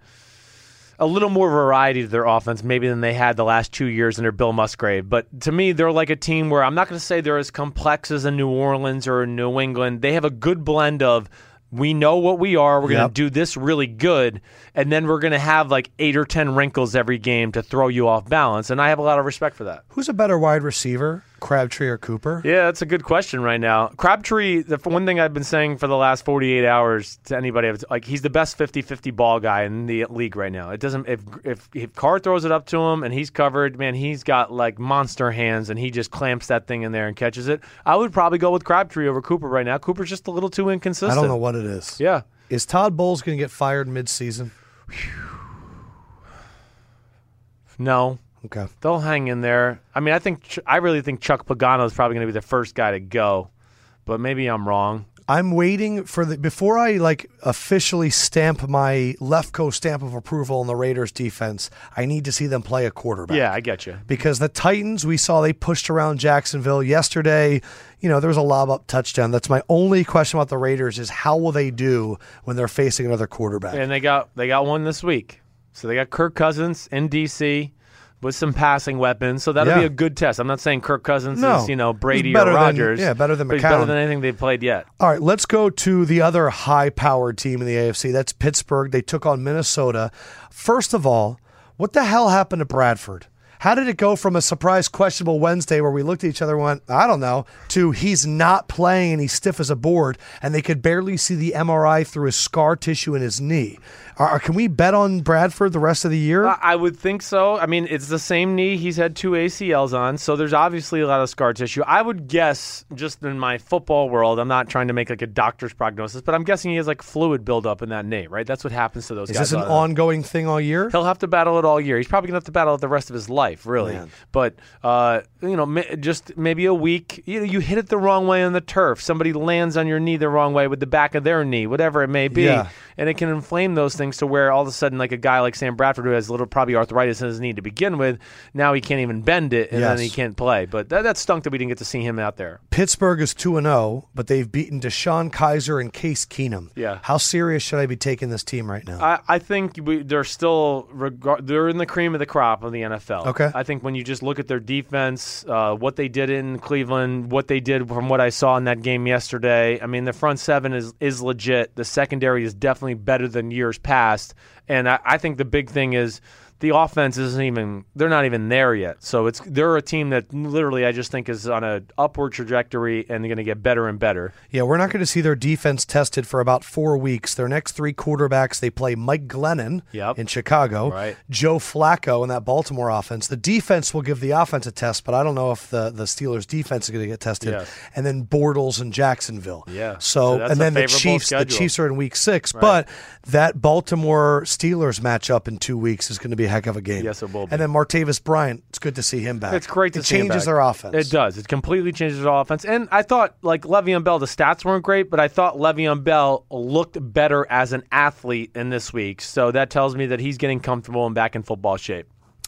a little more variety to their offense, maybe than they had the last two years under Bill Musgrave. But to me, they're like a team where I'm not going to say they're as complex as a New Orleans or a New England. They have a good blend of. We know what we are. We're going to do this really good, and then we're going to have like eight or ten wrinkles every game to throw you off balance. And I have a lot of respect for that. Who's a better wide receiver, Crabtree or Cooper? Yeah, that's a good question right now. Crabtree, the one thing I've been saying for the last 48 hours to anybody, like he's the best 50-50 ball guy in the league right now. It doesn't if if if Carr throws it up to him and he's covered, man, he's got like monster hands and he just clamps that thing in there and catches it. I would probably go with Crabtree over Cooper right now. Cooper's just a little too inconsistent. I don't know what it is. Yeah. Is Todd Bowles going to get fired mid-season? No, Okay. they'll hang in there. I mean, I think I really think Chuck Pagano is probably going to be the first guy to go, but maybe I'm wrong. I'm waiting for the before I like officially stamp my left Lefkoe stamp of approval on the Raiders defense. I need to see them play a quarterback. Yeah, I get you. because the Titans, we saw they pushed around Jacksonville yesterday. You know, there was a lob up touchdown. That's my only question about the Raiders is how will they do when they're facing another quarterback? And they got they got one this week. So they got Kirk Cousins in DC with some passing weapons. So that'll Yeah. be a good test. I'm not saying Kirk Cousins No. is, you know, He's Brady better or than- Rodgers. yeah, better than but he's better McCown. than anything they've played yet. All right, let's go to the other high powered team in the AFC. That's Pittsburgh. They took on Minnesota. First of all, what the hell happened to Bradford? How did it go from a surprise questionable Wednesday where we looked at each other and went, I don't know, to he's not playing and he's stiff as a board and they could barely see the MRI through his scar tissue in his knee? Are, can we bet on Bradford the rest of the year? I I would think so. I mean, it's the same knee he's had two ACLs on, so there's obviously a lot of scar tissue. I would guess, just in my football world, I'm not trying to make like a doctor's prognosis, but I'm guessing he has like fluid buildup in that knee, right? That's what happens to those Is guys. this an a lot of the- ongoing thing all year? He'll have to battle it all year. He's probably gonna have to battle it the rest of his life, really. Man. But uh, you know, just maybe a week. You know, you hit it the wrong way on the turf. Somebody lands on your knee the wrong way with the back of their knee, whatever it may be, Yeah. and it can inflame those things to where all of a sudden, like a guy like Sam Bradford, who has a little probably arthritis in his knee to begin with, now he can't even bend it, and then he can't play. But that, that stunk that we didn't get to see him out there. Pittsburgh is 2 and 0, but they've beaten DeShone Kizer and Case Keenum. Yeah. How serious should I be taking this team right now? I, I think we, they're still regard, they're in the cream of the crop of the NFL. Okay. I think when you just look at their defense, uh, what they did in Cleveland, what they did from what I saw in that game yesterday. I mean, the front seven is is legit. The secondary is definitely better than years past, and I, I think the big thing is. The offense isn't even they're not even there yet. So it's they're a team that literally I just think is on an upward trajectory and they're going to get better and better. yeah, we're not going to see their defense tested for about four weeks. Their next three quarterbacks, they play Mike Glennon Yep. in Chicago, Right. Joe Flacco in that Baltimore offense. The defense will give the offense a test, but I don't know if the, the Steelers' defense is going to get tested. Yes. And then Bortles in Jacksonville. Yeah. So, So and then the Chiefs. The. Chiefs are in week six, but that Baltimore Steelers matchup in two weeks is going to be heck of a game. Yes, it will be. And then Martavis Bryant. It's good to see him back. It's great to it see him changes back. their offense. It does. It completely changes their offense. And I thought, like Le'Veon Bell, the stats weren't great, but I thought Le'Veon Bell looked better as an athlete in this week. So that tells me that he's getting comfortable and back in football shape.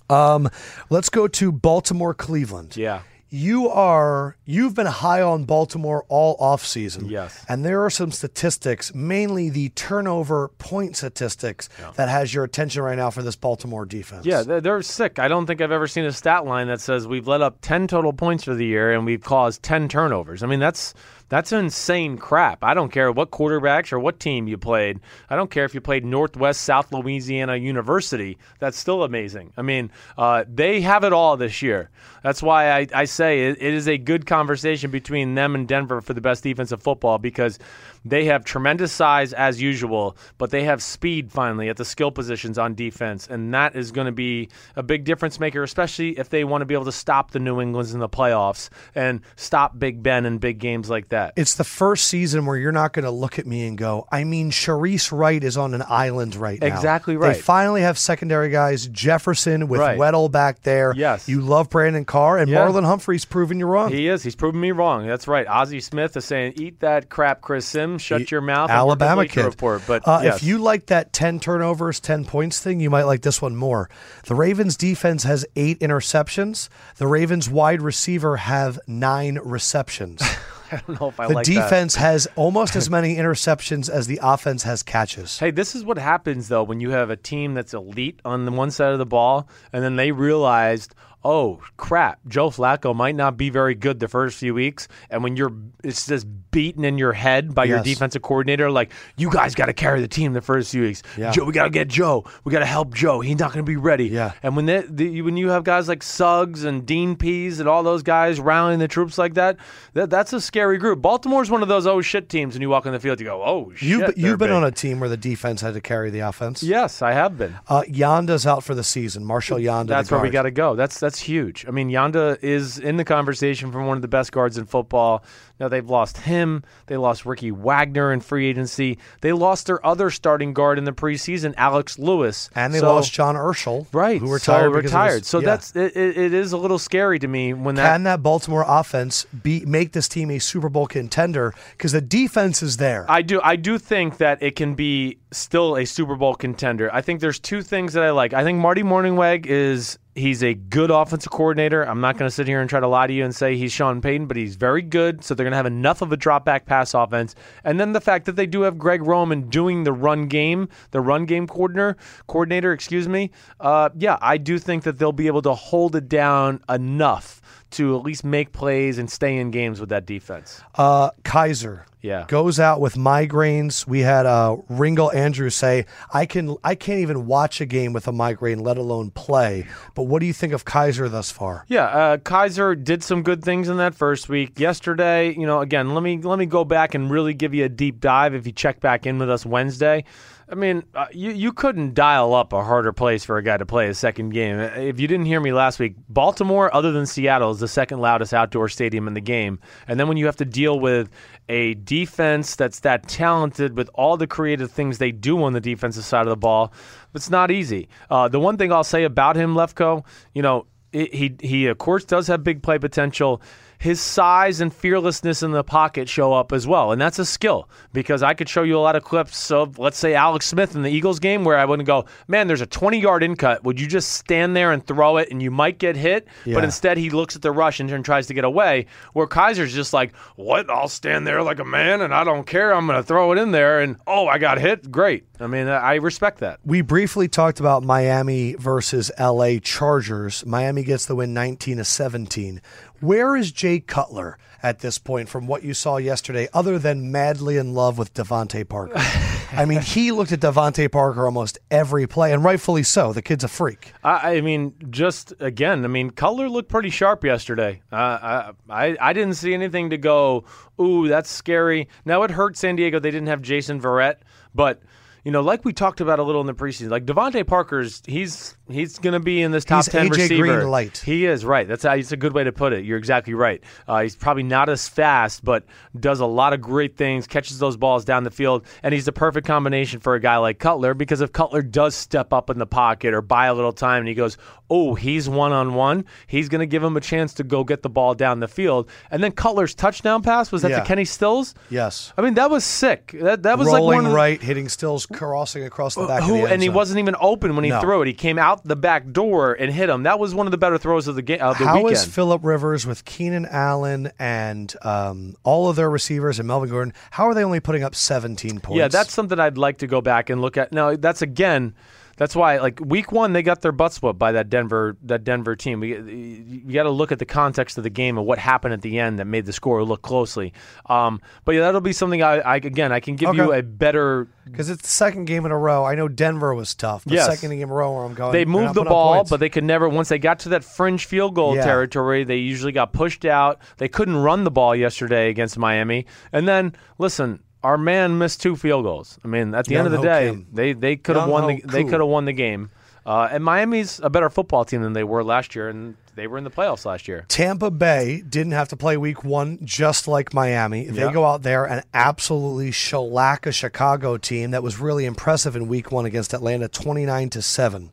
Um, let's go to Baltimore, Cleveland. Yeah. You are you've been high on Baltimore all offseason. Yes. And there are some statistics, mainly the turnover point statistics that has your attention right now for this Baltimore defense. Yeah, they're, they're sick. I don't think I've ever seen a stat line that says we've let up 10 total points for the year and we've caused 10 turnovers. I mean, that's that's insane crap. I don't care what quarterbacks or what team you played. I don't care if you played Northwest South Louisiana University. That's still amazing. I mean, uh, they have it all this year. That's why I, I say it, it is a good conversation between them and Denver for the best defense of football because they have tremendous size as usual, but they have speed finally at the skill positions on defense, and that is going to be a big difference maker, especially if they want to be able to stop the New Englands in the playoffs and stop Big Ben in big games like that. It's the first season where you're not going to look at me and go, I mean, Shareece Wright is on an island right now. Exactly right. They finally have secondary guys, Jefferson with Right. Weddle back there. Yes. You love Brandon Carr, and Yeah. Marlon Humphrey's proven you wrong. He is. He's proven me wrong. That's right. Ozzie Smith is saying, "Eat that crap, Chris Simms. Shut your mouth." the Alabama kid. Report. But uh, yes. if you like that 10 turnovers, 10 points thing, you might like this one more. The Ravens defense has eight interceptions. The Ravens wide receiver have nine receptions. I don't know if I the like that. The defense has almost as many interceptions as the offense has catches. Hey, this is what happens though when you have a team that's elite on the one side of the ball, and then they realized, oh crap, Joe Flacco might not be very good the first few weeks, and when you're it's just beaten in your head by your defensive coordinator, like you guys got to carry the team the first few weeks. Yeah. Joe, we got to get Joe. We got to help Joe. He's not going to be ready. Yeah. And when they, the, when you have guys like Suggs and Dean Pees and all those guys rallying the troops like that, that that's a scary group. Baltimore's one of those oh shit teams, and you walk on the field, you go, oh shit. You've, you've been big. on a team where the defense had to carry the offense. Yes, I have been. Uh, Yanda's out for the season. Marshall Yanda. That's where we got to go. That's that's that's huge. I mean, Yanda is in the conversation for one of the best guards in football. Now they've lost him. They lost Ricky Wagner in free agency. They lost their other starting guard in the preseason, Alex Lewis, And they So- lost John Urschel, right, who retired. So his- so yeah. that's it, it, it is a little scary to me when that can that Baltimore offense be make this team a Super Bowl contender? Because the defense is there. I do. I do think that it can be still a Super Bowl contender. I think there's two things that I like. I think Marty Mornhinweg is he's a good offensive coordinator. I'm not going to sit here and try to lie to you and say he's Sean Payton, but he's very good. So they're going to have enough of a drop back pass offense, and then the fact that they do have Greg Roman doing the run game, the run game coordinator, coordinator, excuse me. Uh, yeah, I do think that they'll be able to hold it down enough to at least make plays and stay in games with that defense. Uh, Kizer Yeah. goes out with migraines. We had uh, Ringle Andrews say, "I can, I can't even watch a game with a migraine, let alone play." But what do you think of Kizer thus far? Yeah, uh, Kizer did some good things in that first week. Yesterday, you know, again, let me let me go back and really give you a deep dive. If you check back in with us Wednesday, I mean, uh, you you couldn't dial up a harder place for a guy to play a second game. If you didn't hear me last week, Baltimore, other than Seattle, is the second loudest outdoor stadium in the game. And then when you have to deal with a defense that's that talented with all the creative things they do on the defensive side of the ball, it's not easy. Uh, the one thing I'll say about him, Lefkoe, you know, he he of course does have big play potential. His size and fearlessness in the pocket show up as well, and that's a skill because I could show you a lot of clips of let's say Alex Smith in the Eagles game where I wouldn't go, man, there's a 20 yard in cut. Would you just stand there and throw it, and you might get hit? Yeah. But instead, he looks at the rush and, tries to get away. Where Kizer's just like, what? I'll stand there like a man, and I don't care. I'm going to throw it in there, and oh, I got hit. Great. I mean, I respect that. We briefly talked about Miami versus LA Chargers. Miami gets the win 19 to 17. Where is Jay Cutler at this point from what you saw yesterday, other than madly in love with DeVante Parker? I mean, he looked at DeVante Parker almost every play, and rightfully so. The kid's a freak. I, I mean, just again, I mean, Cutler looked pretty sharp yesterday. Uh, I, I I didn't see anything to go, ooh, that's scary. Now it hurt San Diego they didn't have Jason Verrett, but you know, like we talked about a little in the preseason, like DeVante Parker's, he's he's going to be in this top He's ten AJ receiver. Green light. He is right. That's it's a good way to put it. You're exactly right. Uh, he's probably not as fast, but does a lot of great things. Catches those balls down the field, and he's the perfect combination for a guy like Cutler. Because if Cutler does step up in the pocket or buy a little time, and he goes, "Oh, he's one on one," he's going to give him a chance to go get the ball down the field. And then Cutler's touchdown pass was that Yeah. to Kenny Stills. Yes. I mean, that was sick. That that was Rolling like one right, hitting Stills, crossing across the back of who the and he wasn't even open when he No. threw it. He came out the back door and hit him. That was one of the better throws of the game of the How weekend. is Philip Rivers with Keenan Allen and um, all of their receivers and Melvin Gordon? How are they only putting up 17 points? Yeah, that's something I'd like to go back and look at. No, that's again. That's why, like week one, they got their butts whooped by that Denver that Denver team. We, you got to look at the context of the game and what happened at the end that made the score look closely. Um, but yeah, that'll be something I, I again I can give you a better. because it's the second game in a row. I know Denver was tough. The Yes. second game in a row where I'm going. They moved the ball, but they could never. Once they got to that fringe field goal Yeah. territory, they usually got pushed out. They couldn't run the ball yesterday against Miami. And then listen, our man missed two field goals. I mean, at the end of the day, Kim. they they could have won the Young they could have won the game. Uh, and Miami's a better football team than they were last year, and they were in the playoffs last year. Tampa Bay didn't have to play week one, just like Miami. They go out there and absolutely shellac a Chicago team that was really impressive in week one against Atlanta, 29 to 7.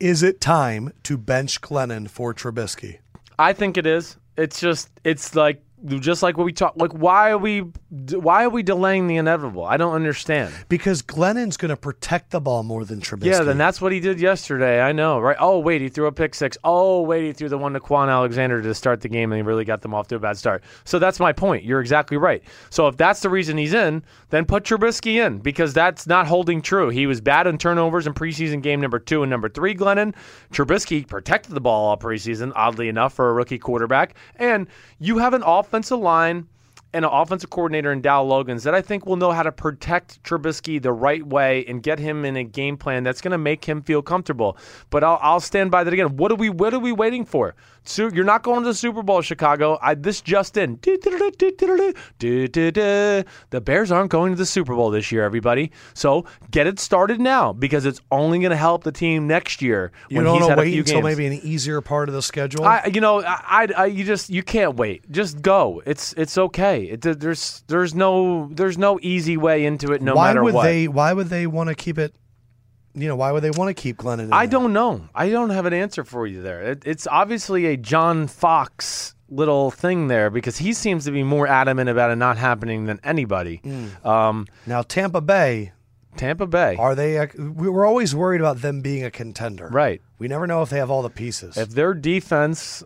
Is it time to bench Glennon for Trubisky? I think it is. It's just it's like just like what we talk. Like why are we why are we delaying the inevitable? I don't understand. Because Glennon's going to protect the ball more than Trubisky. Yeah, then that's what he did yesterday. I know, right? Oh, wait, he threw a pick six. Oh, wait, he threw the one to Kwon Alexander to start the game, and he really got them off to a bad start. So that's my point. You're exactly right. So if that's the reason he's in, then put Trubisky in because that's not holding true. He was bad in turnovers in preseason game number two and number three, Glennon. Trubisky protected the ball all preseason, oddly enough, for a rookie quarterback. And you have an offensive line and an offensive coordinator in Dowell Loggains that I think will know how to protect Trubisky the right way and get him in a game plan that's going to make him feel comfortable. But I'll, I'll stand by that again. What are we What are we waiting for? So you're not going to the Super Bowl, Chicago. I, this just in. The Bears aren't going to the Super Bowl this year, everybody. So get it started now because it's only going to help the team next year You don't he's want had to a wait few until games. maybe an easier part of the schedule. I, you know, I, I, I- you just you can't wait. Just go. It's it's okay. It, there's there's no there's no easy way into it. No why matter would what. they? Why would they want to keep it? You know, why would they want to keep Glennon? I don't know. I don't have an answer for you there. It, it's obviously a John Fox little thing there because he seems to be more adamant about it not happening than anybody. Mm. Um, Now Tampa Bay, Tampa Bay, are they? A, we we're always worried about them being a contender. right? We never know if they have all the pieces. If their defense,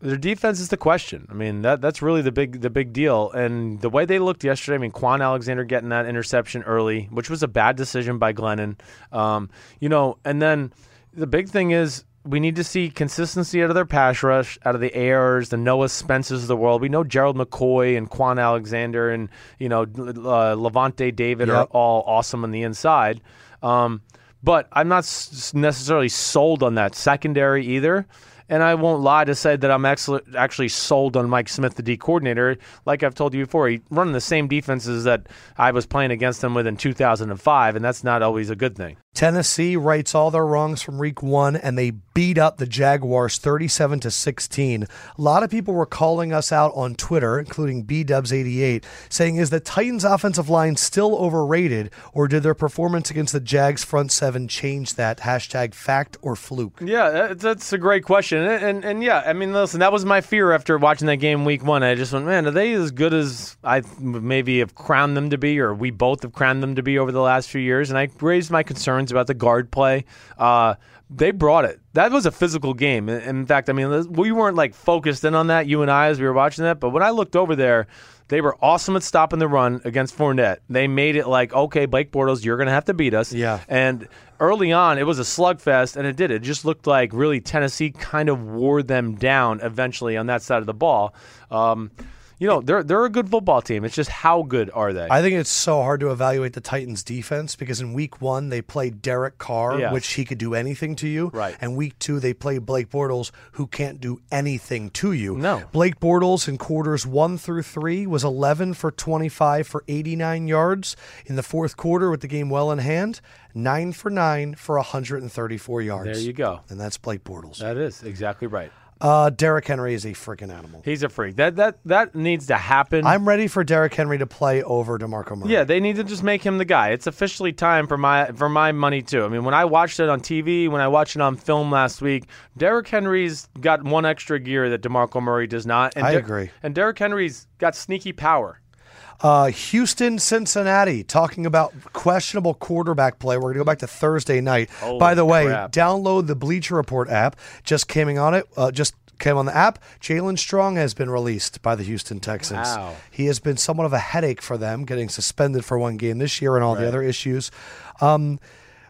their defense is the question. I mean, that that's really the big the big deal. And the way they looked yesterday, I mean, Kwon Alexander getting that interception early, which was a bad decision by Glennon. Um, you know, and then the big thing is. We need to see consistency out of their pass rush, out of the airs, the Noah Spences of the world. We know Gerald McCoy and Kwon Alexander and you know uh, Lavonte David are all awesome on the inside. Um, but I'm not s- necessarily sold on that secondary either. And I won't lie to say that I'm actually sold on Mike Smith, the D coordinator. Like I've told you before, he running the same defenses that I was playing against him with in 2005, and that's not always a good thing. Tennessee rights all their wrongs from week one, and they beat up the Jaguars 37 to 16. A lot of people were calling us out on Twitter, including BDubs88, saying, Is the Titans' offensive line still overrated, or did their performance against the Jags front seven change that? Hashtag fact or fluke. Yeah, that's a great question, and, and and yeah, I mean, listen, that was my fear after watching that game week one. I just went, man, are they as good as I maybe have crowned them to be, or we both have crowned them to be over the last few years? And I raised my concerns about the guard play. Uh, they brought it. That was a physical game. In- fact, I mean, we weren't like focused in on that, you and I, as we were watching that. But when I looked over there, they were awesome at stopping the run against Fournette. They made it like, okay, Blake Bortles, you're going to have to beat us. Yeah. And early on, it was a slugfest, and it did. It just looked like really Tennessee kind of wore them down eventually on that side of the ball. Um, you know, they're they're a good football team. It's just how good are they? I think it's so hard to evaluate the Titans' defense because in week one, they played Derek Carr, Yes. which he could do anything to you. Right. And week two, they played Blake Bortles, who can't do anything to you. No. Blake Bortles in quarters one through three was 11 for 25 for 89 yards. In the fourth quarter, with the game well in hand, nine for nine for 134 yards. there you go. And that's Blake Bortles. That is exactly right. Uh, Derrick Henry is a freaking animal. He's a freak. That that that needs to happen. I'm ready for Derrick Henry to play over DeMarco Murray. Yeah, they need to just make him the guy. It's officially time for my for my money too. I mean, when I watched it on TV, when I watched it on film last week, Derrick Henry's got one extra gear that DeMarco Murray does not. And I Der- agree. And Derrick Henry's got sneaky power. Uh, Houston, Cincinnati, talking about questionable quarterback play. We're going to go back to Thursday night. Holy By the way, crap. download the Bleacher Report app. Just came on it. Uh, just came on the app. Jaelen Strong has been released by the Houston Texans. Wow. He has been somewhat of a headache for them, getting suspended for one game this year and all the other issues. Um,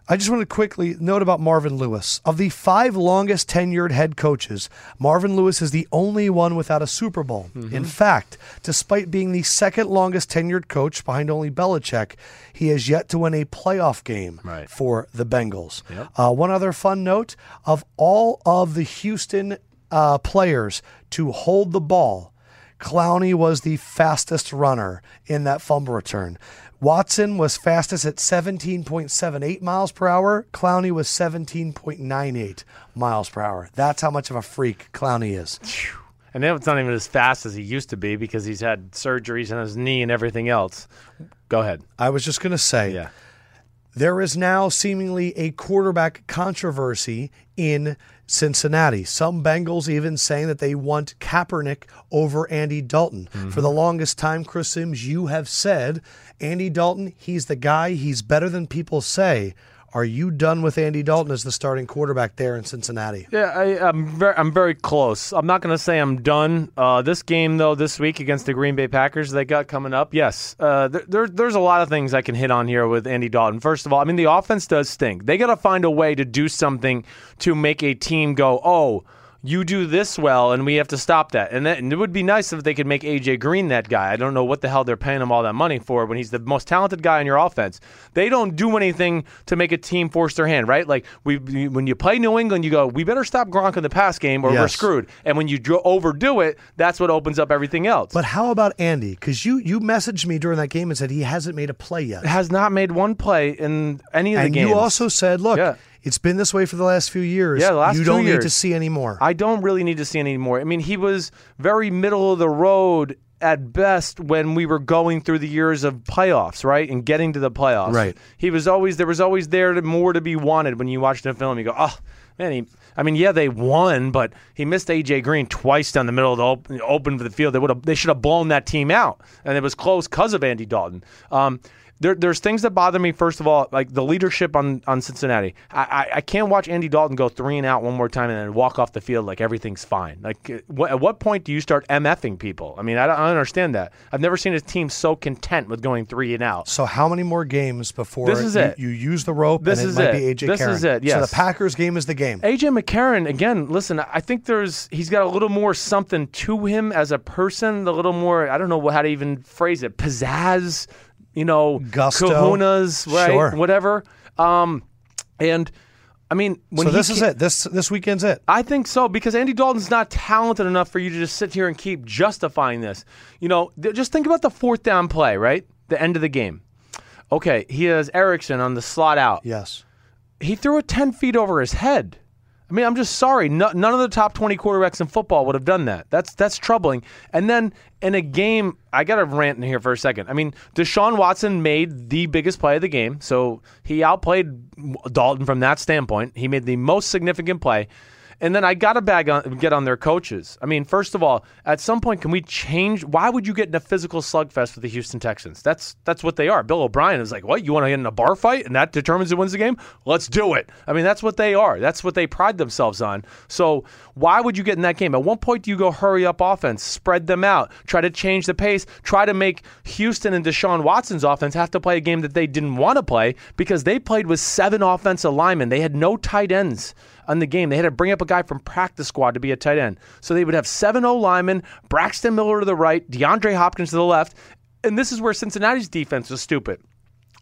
I just want to quickly note about Marvin Lewis. Of the five longest tenured head coaches, Marvin Lewis is the only one without a Super Bowl. Mm-hmm. In fact, despite being the second longest tenured coach behind only Belichick, he has yet to win a playoff game Right. for the Bengals. Yep. Uh, one other fun note of all of the Houston uh, players to hold the ball, Clowney was the fastest runner in that fumble return. Watson was fastest at 17.78 miles per hour. Clowney was 17.98 miles per hour. That's how much of a freak Clowney is. And now it's not even as fast as he used to be because he's had surgeries on his knee and everything else. Go ahead. I was just going to say Yeah. there is now seemingly a quarterback controversy in Cincinnati. Some Bengals even saying that they want Kaepernick over Andy Dalton. Mm-hmm. For the longest time, Chris Simms, you have said Andy Dalton, he's the guy, he's better than people say. Are you done with Andy Dalton as the starting quarterback there in Cincinnati? Yeah, I, I'm very, I'm very close. I'm not going to say I'm done. Uh, this game, though, this week against the Green Bay Packers, they got coming up. Yes, uh, there, there, there's a lot of things I can hit on here with Andy Dalton. First of all, I mean the offense does stink. They got to find a way to do something to make a team go, oh. You do this well, and we have to stop that. And, that, and it would be nice if they could make AJ Green that guy. I don't know what the hell they're paying him all that money for when he's the most talented guy in your offense. They don't do anything to make a team force their hand, right? Like we, when you play New England, you go, we better stop Gronk in the pass game or we're screwed. And when you overdo it, that's what opens up everything else. But how about Andy? Because you you messaged me during that game and said he hasn't made a play yet. has not made one play in any of the And games. you also said, look, Yeah. It's been this way for the last few years. Yeah, the last you don't need to see any more. I don't really need to see any more. I mean, he was very middle of the road at best when we were going through the years of playoffs, right, and getting to the playoffs. Right. He was always there was always there to, more to be wanted when you watched the film. You go, oh man, he. I mean, yeah, they won, but he missed AJ Green twice down the middle of the open, open for the field. They would have, they should have blown that team out, and it was close because of Andy Dalton. Um, there, there's things that bother me. First of all, like the leadership on, on Cincinnati. I, I, I can't watch Andy Dalton go three and out one more time and then walk off the field like everything's fine. Like, uh, what, at what point do you start mfing people? I mean, I don't, I don't understand that. I've never seen a team so content with going three and out. so how many more games before This is you, it. you use the rope This and it is might it. be AJ This Karen? is it, So the Packers game is the game. AJ McCarron, again, listen, I think there's he's got a little more something to him as a person, a little more I don't know how to even phrase it, pizzazz, you know, Gusto. kahunas, right? Sure. Whatever. Um, and I mean, when so this is it. This this weekend's it. I think so because Andy Dalton's not talented enough for you to just sit here and keep justifying this. You know, th- just think about the fourth down play, right? The end of the game. Okay, he has Erickson on the slot out Yes. he threw it 10 feet over his head. I mean, I'm just sorry. No, none of the top 20 quarterbacks in football would have done that. That's that's troubling. And then in a game, I got to rant in here for a second. I mean, Deshaun Watson made the biggest play of the game, so he outplayed Dalton from that standpoint. He made the most significant play. And then I got to bag on, get on their coaches. I mean, first of all, at some point, can we change? Why would you get in a physical slugfest with the Houston Texans? That's that's what they are. Bill O'Brien is like, what? You want to get in a bar fight, and that determines who wins the game? Let's do it. I mean, that's what they are. That's what they pride themselves on. So why would you get in that game? At one point, do you go hurry up offense, spread them out, try to change the pace, try to make Houston and Deshaun Watson's offense have to play a game that they didn't want to play because they played with seven offensive linemen. They had no tight ends on the game. They had to bring up a guy from practice squad to be a tight end. So they would have seven O linemen, Braxton Miller to the right, DeAndre Hopkins to the left. And this is where Cincinnati's defense was stupid.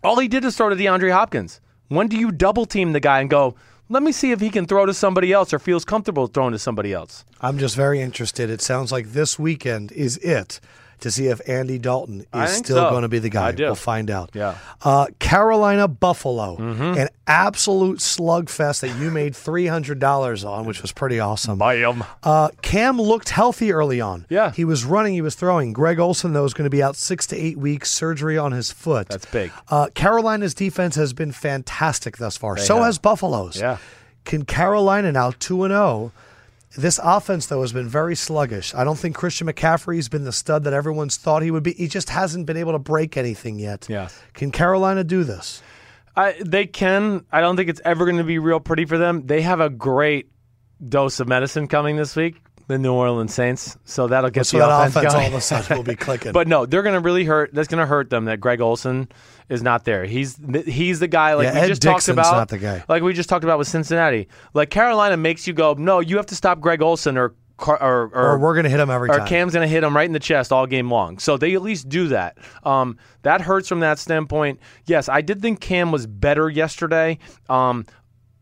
All he did is throw to DeAndre Hopkins. When do you double team the guy and go, let me see if he can throw to somebody else or feels comfortable throwing to somebody else? I'm just very interested. It sounds like this weekend is it to see if Andy Dalton is still so. going to be the guy. I do. We'll find out. Yeah. Mm-hmm. Uh, Carolina Buffalo, an absolute slugfest that you made three hundred dollars on, which was pretty awesome. Bam. Uh, Cam looked healthy early on. Yeah. he was running, he was throwing. Greg Olsen though is going to be out six to eight weeks, surgery on his foot. That's big. Uh, Carolina's defense has been fantastic thus far. so have. has Buffalo's. Yeah. Can Carolina now two and zero? This offense though has been very sluggish. I don't think Christian McCaffrey's been the stud that everyone's thought he would be. He just hasn't been able to break anything yet. Yes. Can Carolina do this? I, they can. I don't think it's ever going to be real pretty for them. They have a great dose of medicine coming this week, the New Orleans Saints. So that'll get So the that offense, offense all of a sudden will be clicking. But no, they're going to really hurt. That's going to hurt them that Greg Olsen is not there. He's he's the guy like Yeah, we Ed just Dixon's talked about. not the guy. Like we just talked about with Cincinnati. Like Carolina makes you go, no, you have to stop Greg Olsen or Car- or, or, or we're going to hit him every or time. Cam's going to hit him right in the chest all game long. So they at least do that. Um, that hurts from that standpoint. Yes, I did think Cam was better yesterday. Um,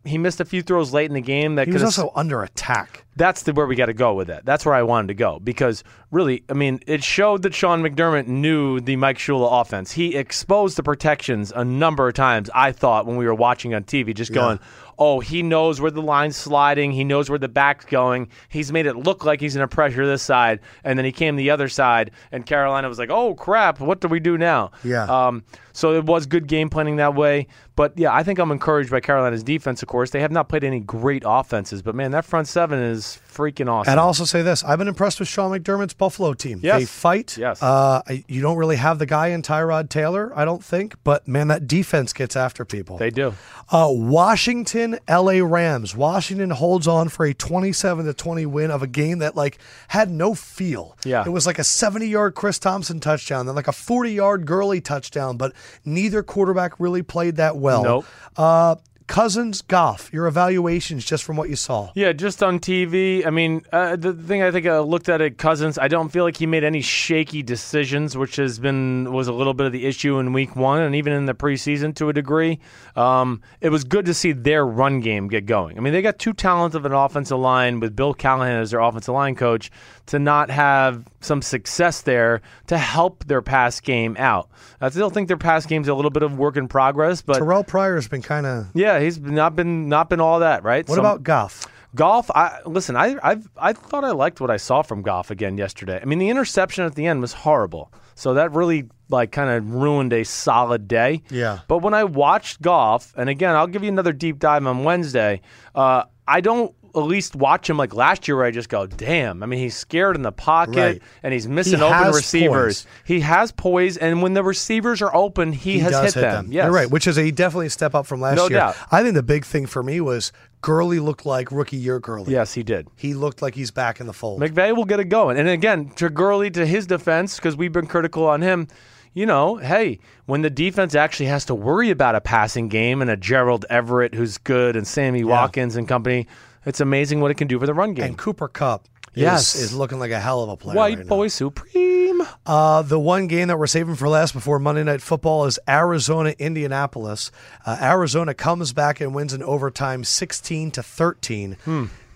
he missed a few throws late in the game that he was also under attack. that's the where we got to go with that. That's where I wanted to go because really, I mean, it showed that Sean McDermott knew the Mike Shula offense. He exposed the protections a number of times. I thought when we were watching on TV, just going, "Oh, he knows where the line's sliding. He knows where the back's going. He's made it look like he's going to pressure this side." And then he came the other side, and Carolina was like, "Oh crap, what do we do now?" Yeah. Um, so it was good game planning that way. But yeah, I think I'm encouraged by Carolina's defense. Of course, they have not played any great offenses, but man, that front seven is freaking awesome. And I'll also say this: I've been impressed with Sean McDermott's Buffalo team. Yes. They fight. Yes. Uh, you don't really have the guy in Tyrod Taylor, I don't think, but man, that defense gets after people. they do. Uh, Washington, L.A. Rams. Washington holds on for a 27 to 20 win of a game that like had no feel. Yeah. it was like a 70 yard Chris Thompson touchdown, then like a 40 yard Gurley touchdown, but neither quarterback really played that well. Nope. Uh, Cousins, Goff, your evaluations just from what you saw. Yeah, just on TV. I mean, uh, the thing I think I looked at at Cousins, I don't feel like he made any shaky decisions, which has been was a little bit of the issue in Week One and even in the preseason to a degree. Um, it was good to see their run game get going. I mean, they got two talents of an offensive line with Bill Callahan as their offensive line coach to not have some success there to help their pass game out. I still think their pass game's a little bit of work in progress, but Terrell Pryor's been kind of. yeah, he's not been not been all that right. What Some- about Goff? Golf, I listen. I I've, I thought I liked what I saw from Goff again yesterday. I mean, the interception at the end was horrible, so that really like kind of ruined a solid day. Yeah. But when I watched Goff, and again, I'll give you another deep dive on Wednesday. Uh, I don't at least watch him like last year, where I just go, "Damn!" I mean, he's scared in the pocket Right. and he's missing He open receivers. poise. He has poise, and when the receivers are open, he, has does hit, them. Yes. You're right, which is a definitely step up from last No year. doubt. I think the big thing for me was Gurley looked like rookie year Gurley. Yes, he did. He looked like he's back in the fold. McVay will get it going. And again, to Gurley, to his defense, because we've been critical on him, you know, hey, when the defense actually has to worry about a passing game and a Gerald Everett who's good and Sammy Watkins and company, it's amazing what it can do for the run game. and Cooper Kupp is, Yes. is looking like a hell of a player. White right now. boy supreme. Uh, the one game that we're saving for last before Monday Night Football is Arizona Indianapolis. Uh, Arizona comes back and wins in overtime, sixteen to thirteen.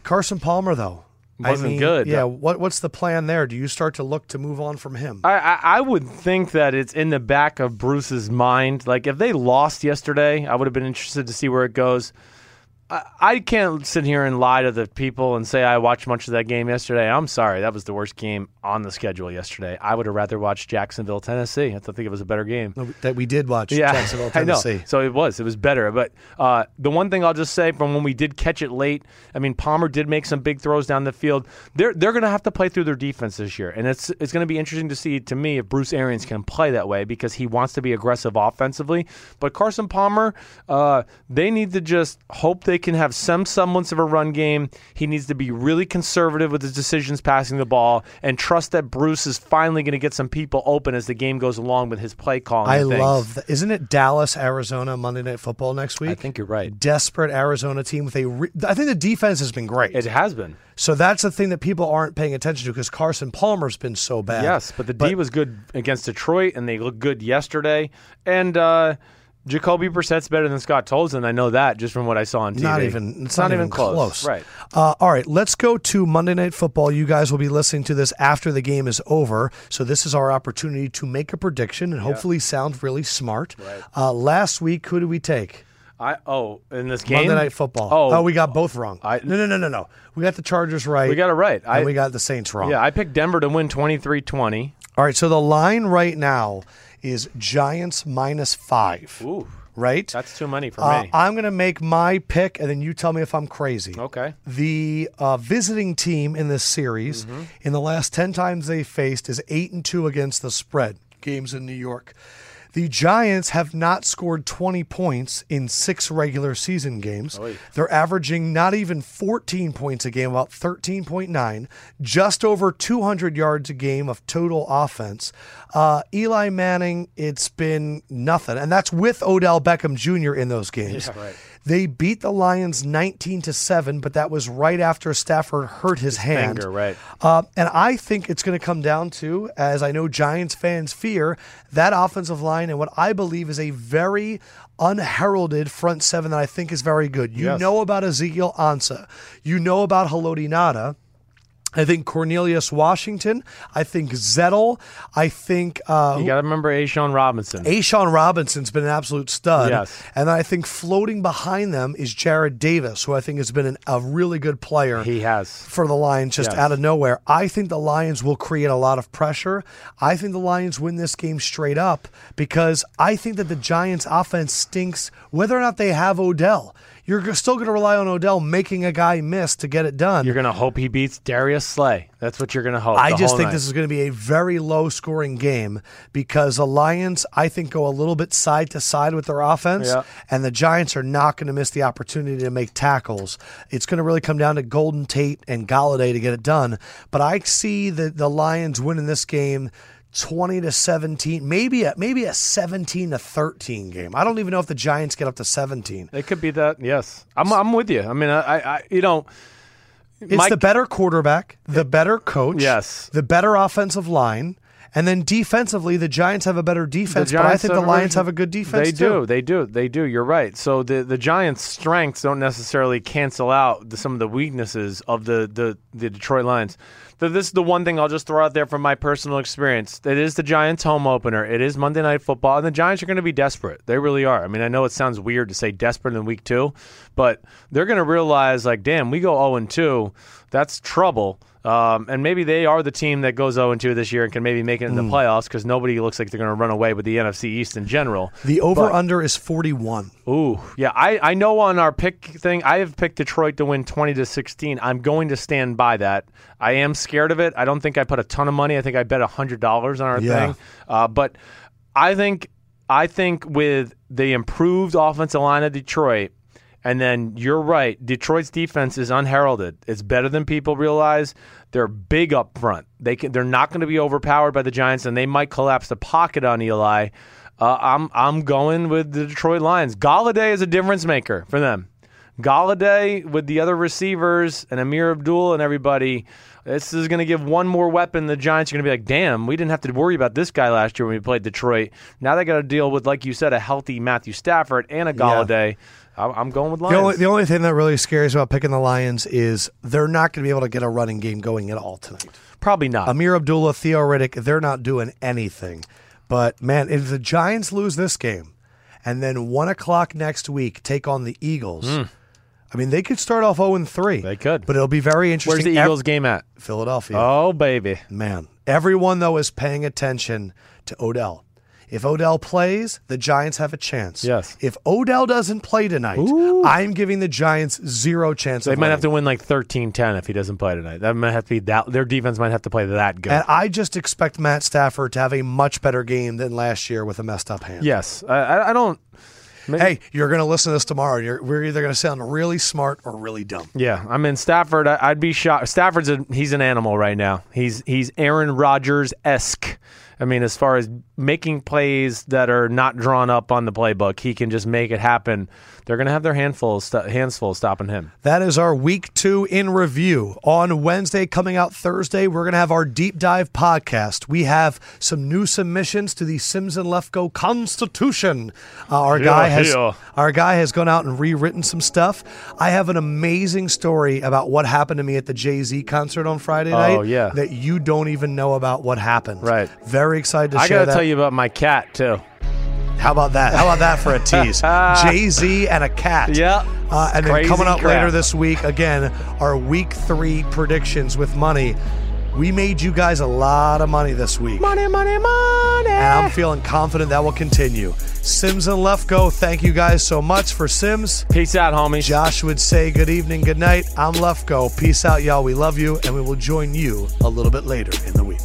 Carson Palmer though Hmm. Wasn't mean, good. Yeah, what what's the plan there? Do you start to look to move on from him? I, I, I would think that it's in the back of Bruce's mind. Like if they lost yesterday, I would have been interested to see where it goes. I, I can't sit here and lie to the people and say I watched much of that game yesterday. I'm sorry, that was the worst game on the schedule yesterday. I would have rather watched Jacksonville, Tennessee. I think it was a better game. that we did watch Yeah, Jacksonville, I know. Tennessee. So it was. It was better. But uh, the one thing I'll just say from when we did catch it late, I mean, Palmer did make some big throws down the field. They're they're going to have to play through their defense this year, and it's it's going to be interesting to see to me if Bruce Arians can play that way because he wants to be aggressive offensively. But Carson Palmer, uh, they need to just hope they can have some semblance of a run game. He needs to be really conservative with his decisions passing the ball and trust that Bruce is finally going to get some people open as the game goes along with his play calling. I love. That. Isn't it Dallas, Arizona, Monday Night Football next week? I think you're right. desperate Arizona team with a. Re- I think the defense has been great. It has been. so that's the thing that people aren't paying attention to because Carson Palmer's been so bad. Yes, but the D was good against Detroit, and they looked good yesterday. And uh, Jacoby Brissett's better than Scott Tolzien. I know that just from what I saw on TV. Not even. It's not, even close. Right. Uh, all right, let's go to Monday Night Football. You guys will be listening to this after the game is over, so this is our opportunity to make a prediction and hopefully sound really smart. Right. Uh, last week, who did we take? I oh in this game Monday Night Football. Oh, we got both wrong. I- no, no, no, no, no. We got the Chargers right. we got it right. I, we got the Saints wrong. yeah, I picked Denver to win 23-20. All right, so the line right now is Giants minus five. Ooh, Right. that's too many for Uh, me. I'm going to make my pick, and then you tell me if I'm crazy. okay. The uh, visiting team in this series, Mm-hmm. in the last ten times they faced, is eight and two against the spread. Games in New York. The Giants have not scored 20 points in six regular season games. Oy. They're averaging not even 14 points a game, about 13.9, just over 200 yards a game of total offense. Uh, Eli Manning, it's been nothing, and that's with Odell Beckham Jr. in those games. Yeah, right. They beat the Lions 19 to 7, but that was right after Stafford hurt his, hand. finger, right. Uh, and I think it's going to come down to, as I know Giants fans fear, that offensive line and what I believe is a very unheralded front seven that I think is very good. You Yes. know about Ezekiel Ansah. You know about Haloti Ngata. I think Cornelius Washington. I think Zettel. I think uh, You got to remember A'Shawn Robinson. A'Shawn Robinson's been an absolute stud. Yes. And I think floating behind them is Jarrad Davis, who I think has been an, a really good player he has. for the Lions just Yes. out of nowhere. I think the Lions will create a lot of pressure. I think the Lions win this game straight up because I think that the Giants offense stinks whether or not they have Odell. You're still going to rely on Odell making a guy miss to get it done. You're gonna hope he beats Darius Slay. That's what you're gonna hope. I just think night. this is going to be a very low scoring game because the Lions, I think, go a little bit side to side with their offense, Yeah. and the Giants are not going to miss the opportunity to make tackles. It's going to really come down to Golden Tate and Golladay to get it done. But I see the, the Lions winning this game 20 to 17, maybe a maybe a 17 to 13 game. I don't even know if the Giants get up to 17. It could be that. Yes, I'm. I'm with you. I mean, I. I you know, It's Mike- the better quarterback, the better coach, Yes. the better offensive line, and then defensively, the Giants have a better defense. but I think the Lions have a good defense They too. do. They do. They do. You're right. So the the Giants' strengths don't necessarily cancel out the, some of the weaknesses of the the, the Detroit Lions. This is the one thing I'll just throw out there from my personal experience. It is the Giants' home opener. It is Monday Night Football, and the Giants are going to be desperate. They really are. I mean, I know it sounds weird to say desperate in week two, but they're going to realize, like, damn, we go 0 and 2. That's trouble. Um, and maybe they are the team that goes 0 2 this year and can maybe make it in the Hmm. playoffs because nobody looks like they're going to run away with the NFC East in general. The over under is 41. Ooh, yeah. I, I know on our pick thing, I have picked Detroit to win 20 to 16. I'm going to stand by that. I am scared of it. I don't think I put a ton of money. I think I bet $100 on our Yeah. thing. Uh, but I think I think with the improved offensive line of Detroit, and then you're right, Detroit's defense is unheralded. It's better than people realize. They're big up front. They can, they're not going to be overpowered by the Giants, and they might collapse the pocket on Eli. Uh, I'm I'm going with the Detroit Lions. Golladay is a difference maker for them. Golladay with the other receivers and Ameer Abdul and everybody. This is going to give one more weapon. The Giants are going to be like, damn, we didn't have to worry about this guy last year when we played Detroit. Now they got to deal with, like you said, a healthy Matthew Stafford and a Golladay. I'm, I'm going with Lions. The only, the only thing that really scares about picking the Lions is they're not going to be able to get a running game going at all tonight. Probably not. Ameer Abdullah, Theo Riddick, they're not doing anything. But man, if the Giants lose this game and then one o'clock next week take on the Eagles, I mean, they could start off 0 3. Hmm. They could. But it'll be very interesting. Where's the Eagles game at? Philadelphia. Oh, baby. Man, everyone, though, is paying attention to Odell. If Odell plays, the Giants have a chance. Yes. If Odell doesn't play tonight, I'm giving the Giants zero chance They might have to win like 13-10 if he doesn't play tonight. That might have to be that. Their defense might have to play that good. And I just expect Matt Stafford to have a much better game than last year with a messed up hand. yes, I, I, don't. Hey, you're going to listen to this tomorrow. You're, we're either going to sound really smart or really dumb. Yeah, I mean Stafford. I, I'd be shocked. Stafford's a, he's an animal right now. He's he's Aaron Rodgers esque. I mean, as far as making plays that are not drawn up on the playbook, he can just make it happen. They're going to have their handful, st- hands full stopping him. That is our week two in review. On Wednesday, coming out Thursday, we're going to have our deep dive podcast. We have some new submissions to the Simms and Lefkoe Constitution. Uh, our guy has yeah. our guy has gone out and rewritten some stuff. I have an amazing story about what happened to me at the Jay Z concert on Friday night. Oh, yeah. that you don't even know about what happened. Right. Very excited to I share got to tell you about my cat too. How about that? How about that for a tease? Jay Z and a cat. Yeah. Uh, and then coming up crap. later this week, again, our week three predictions with money. We made you guys a lot of money this week. Money, money, money. And I'm feeling confident that will continue. Simms and Lefkoe, thank you guys so much for Simms. Peace out, homies. Josh would say good evening, good night. I'm Lefkoe. Peace out, y'all. We love you, and we will join you a little bit later in the week.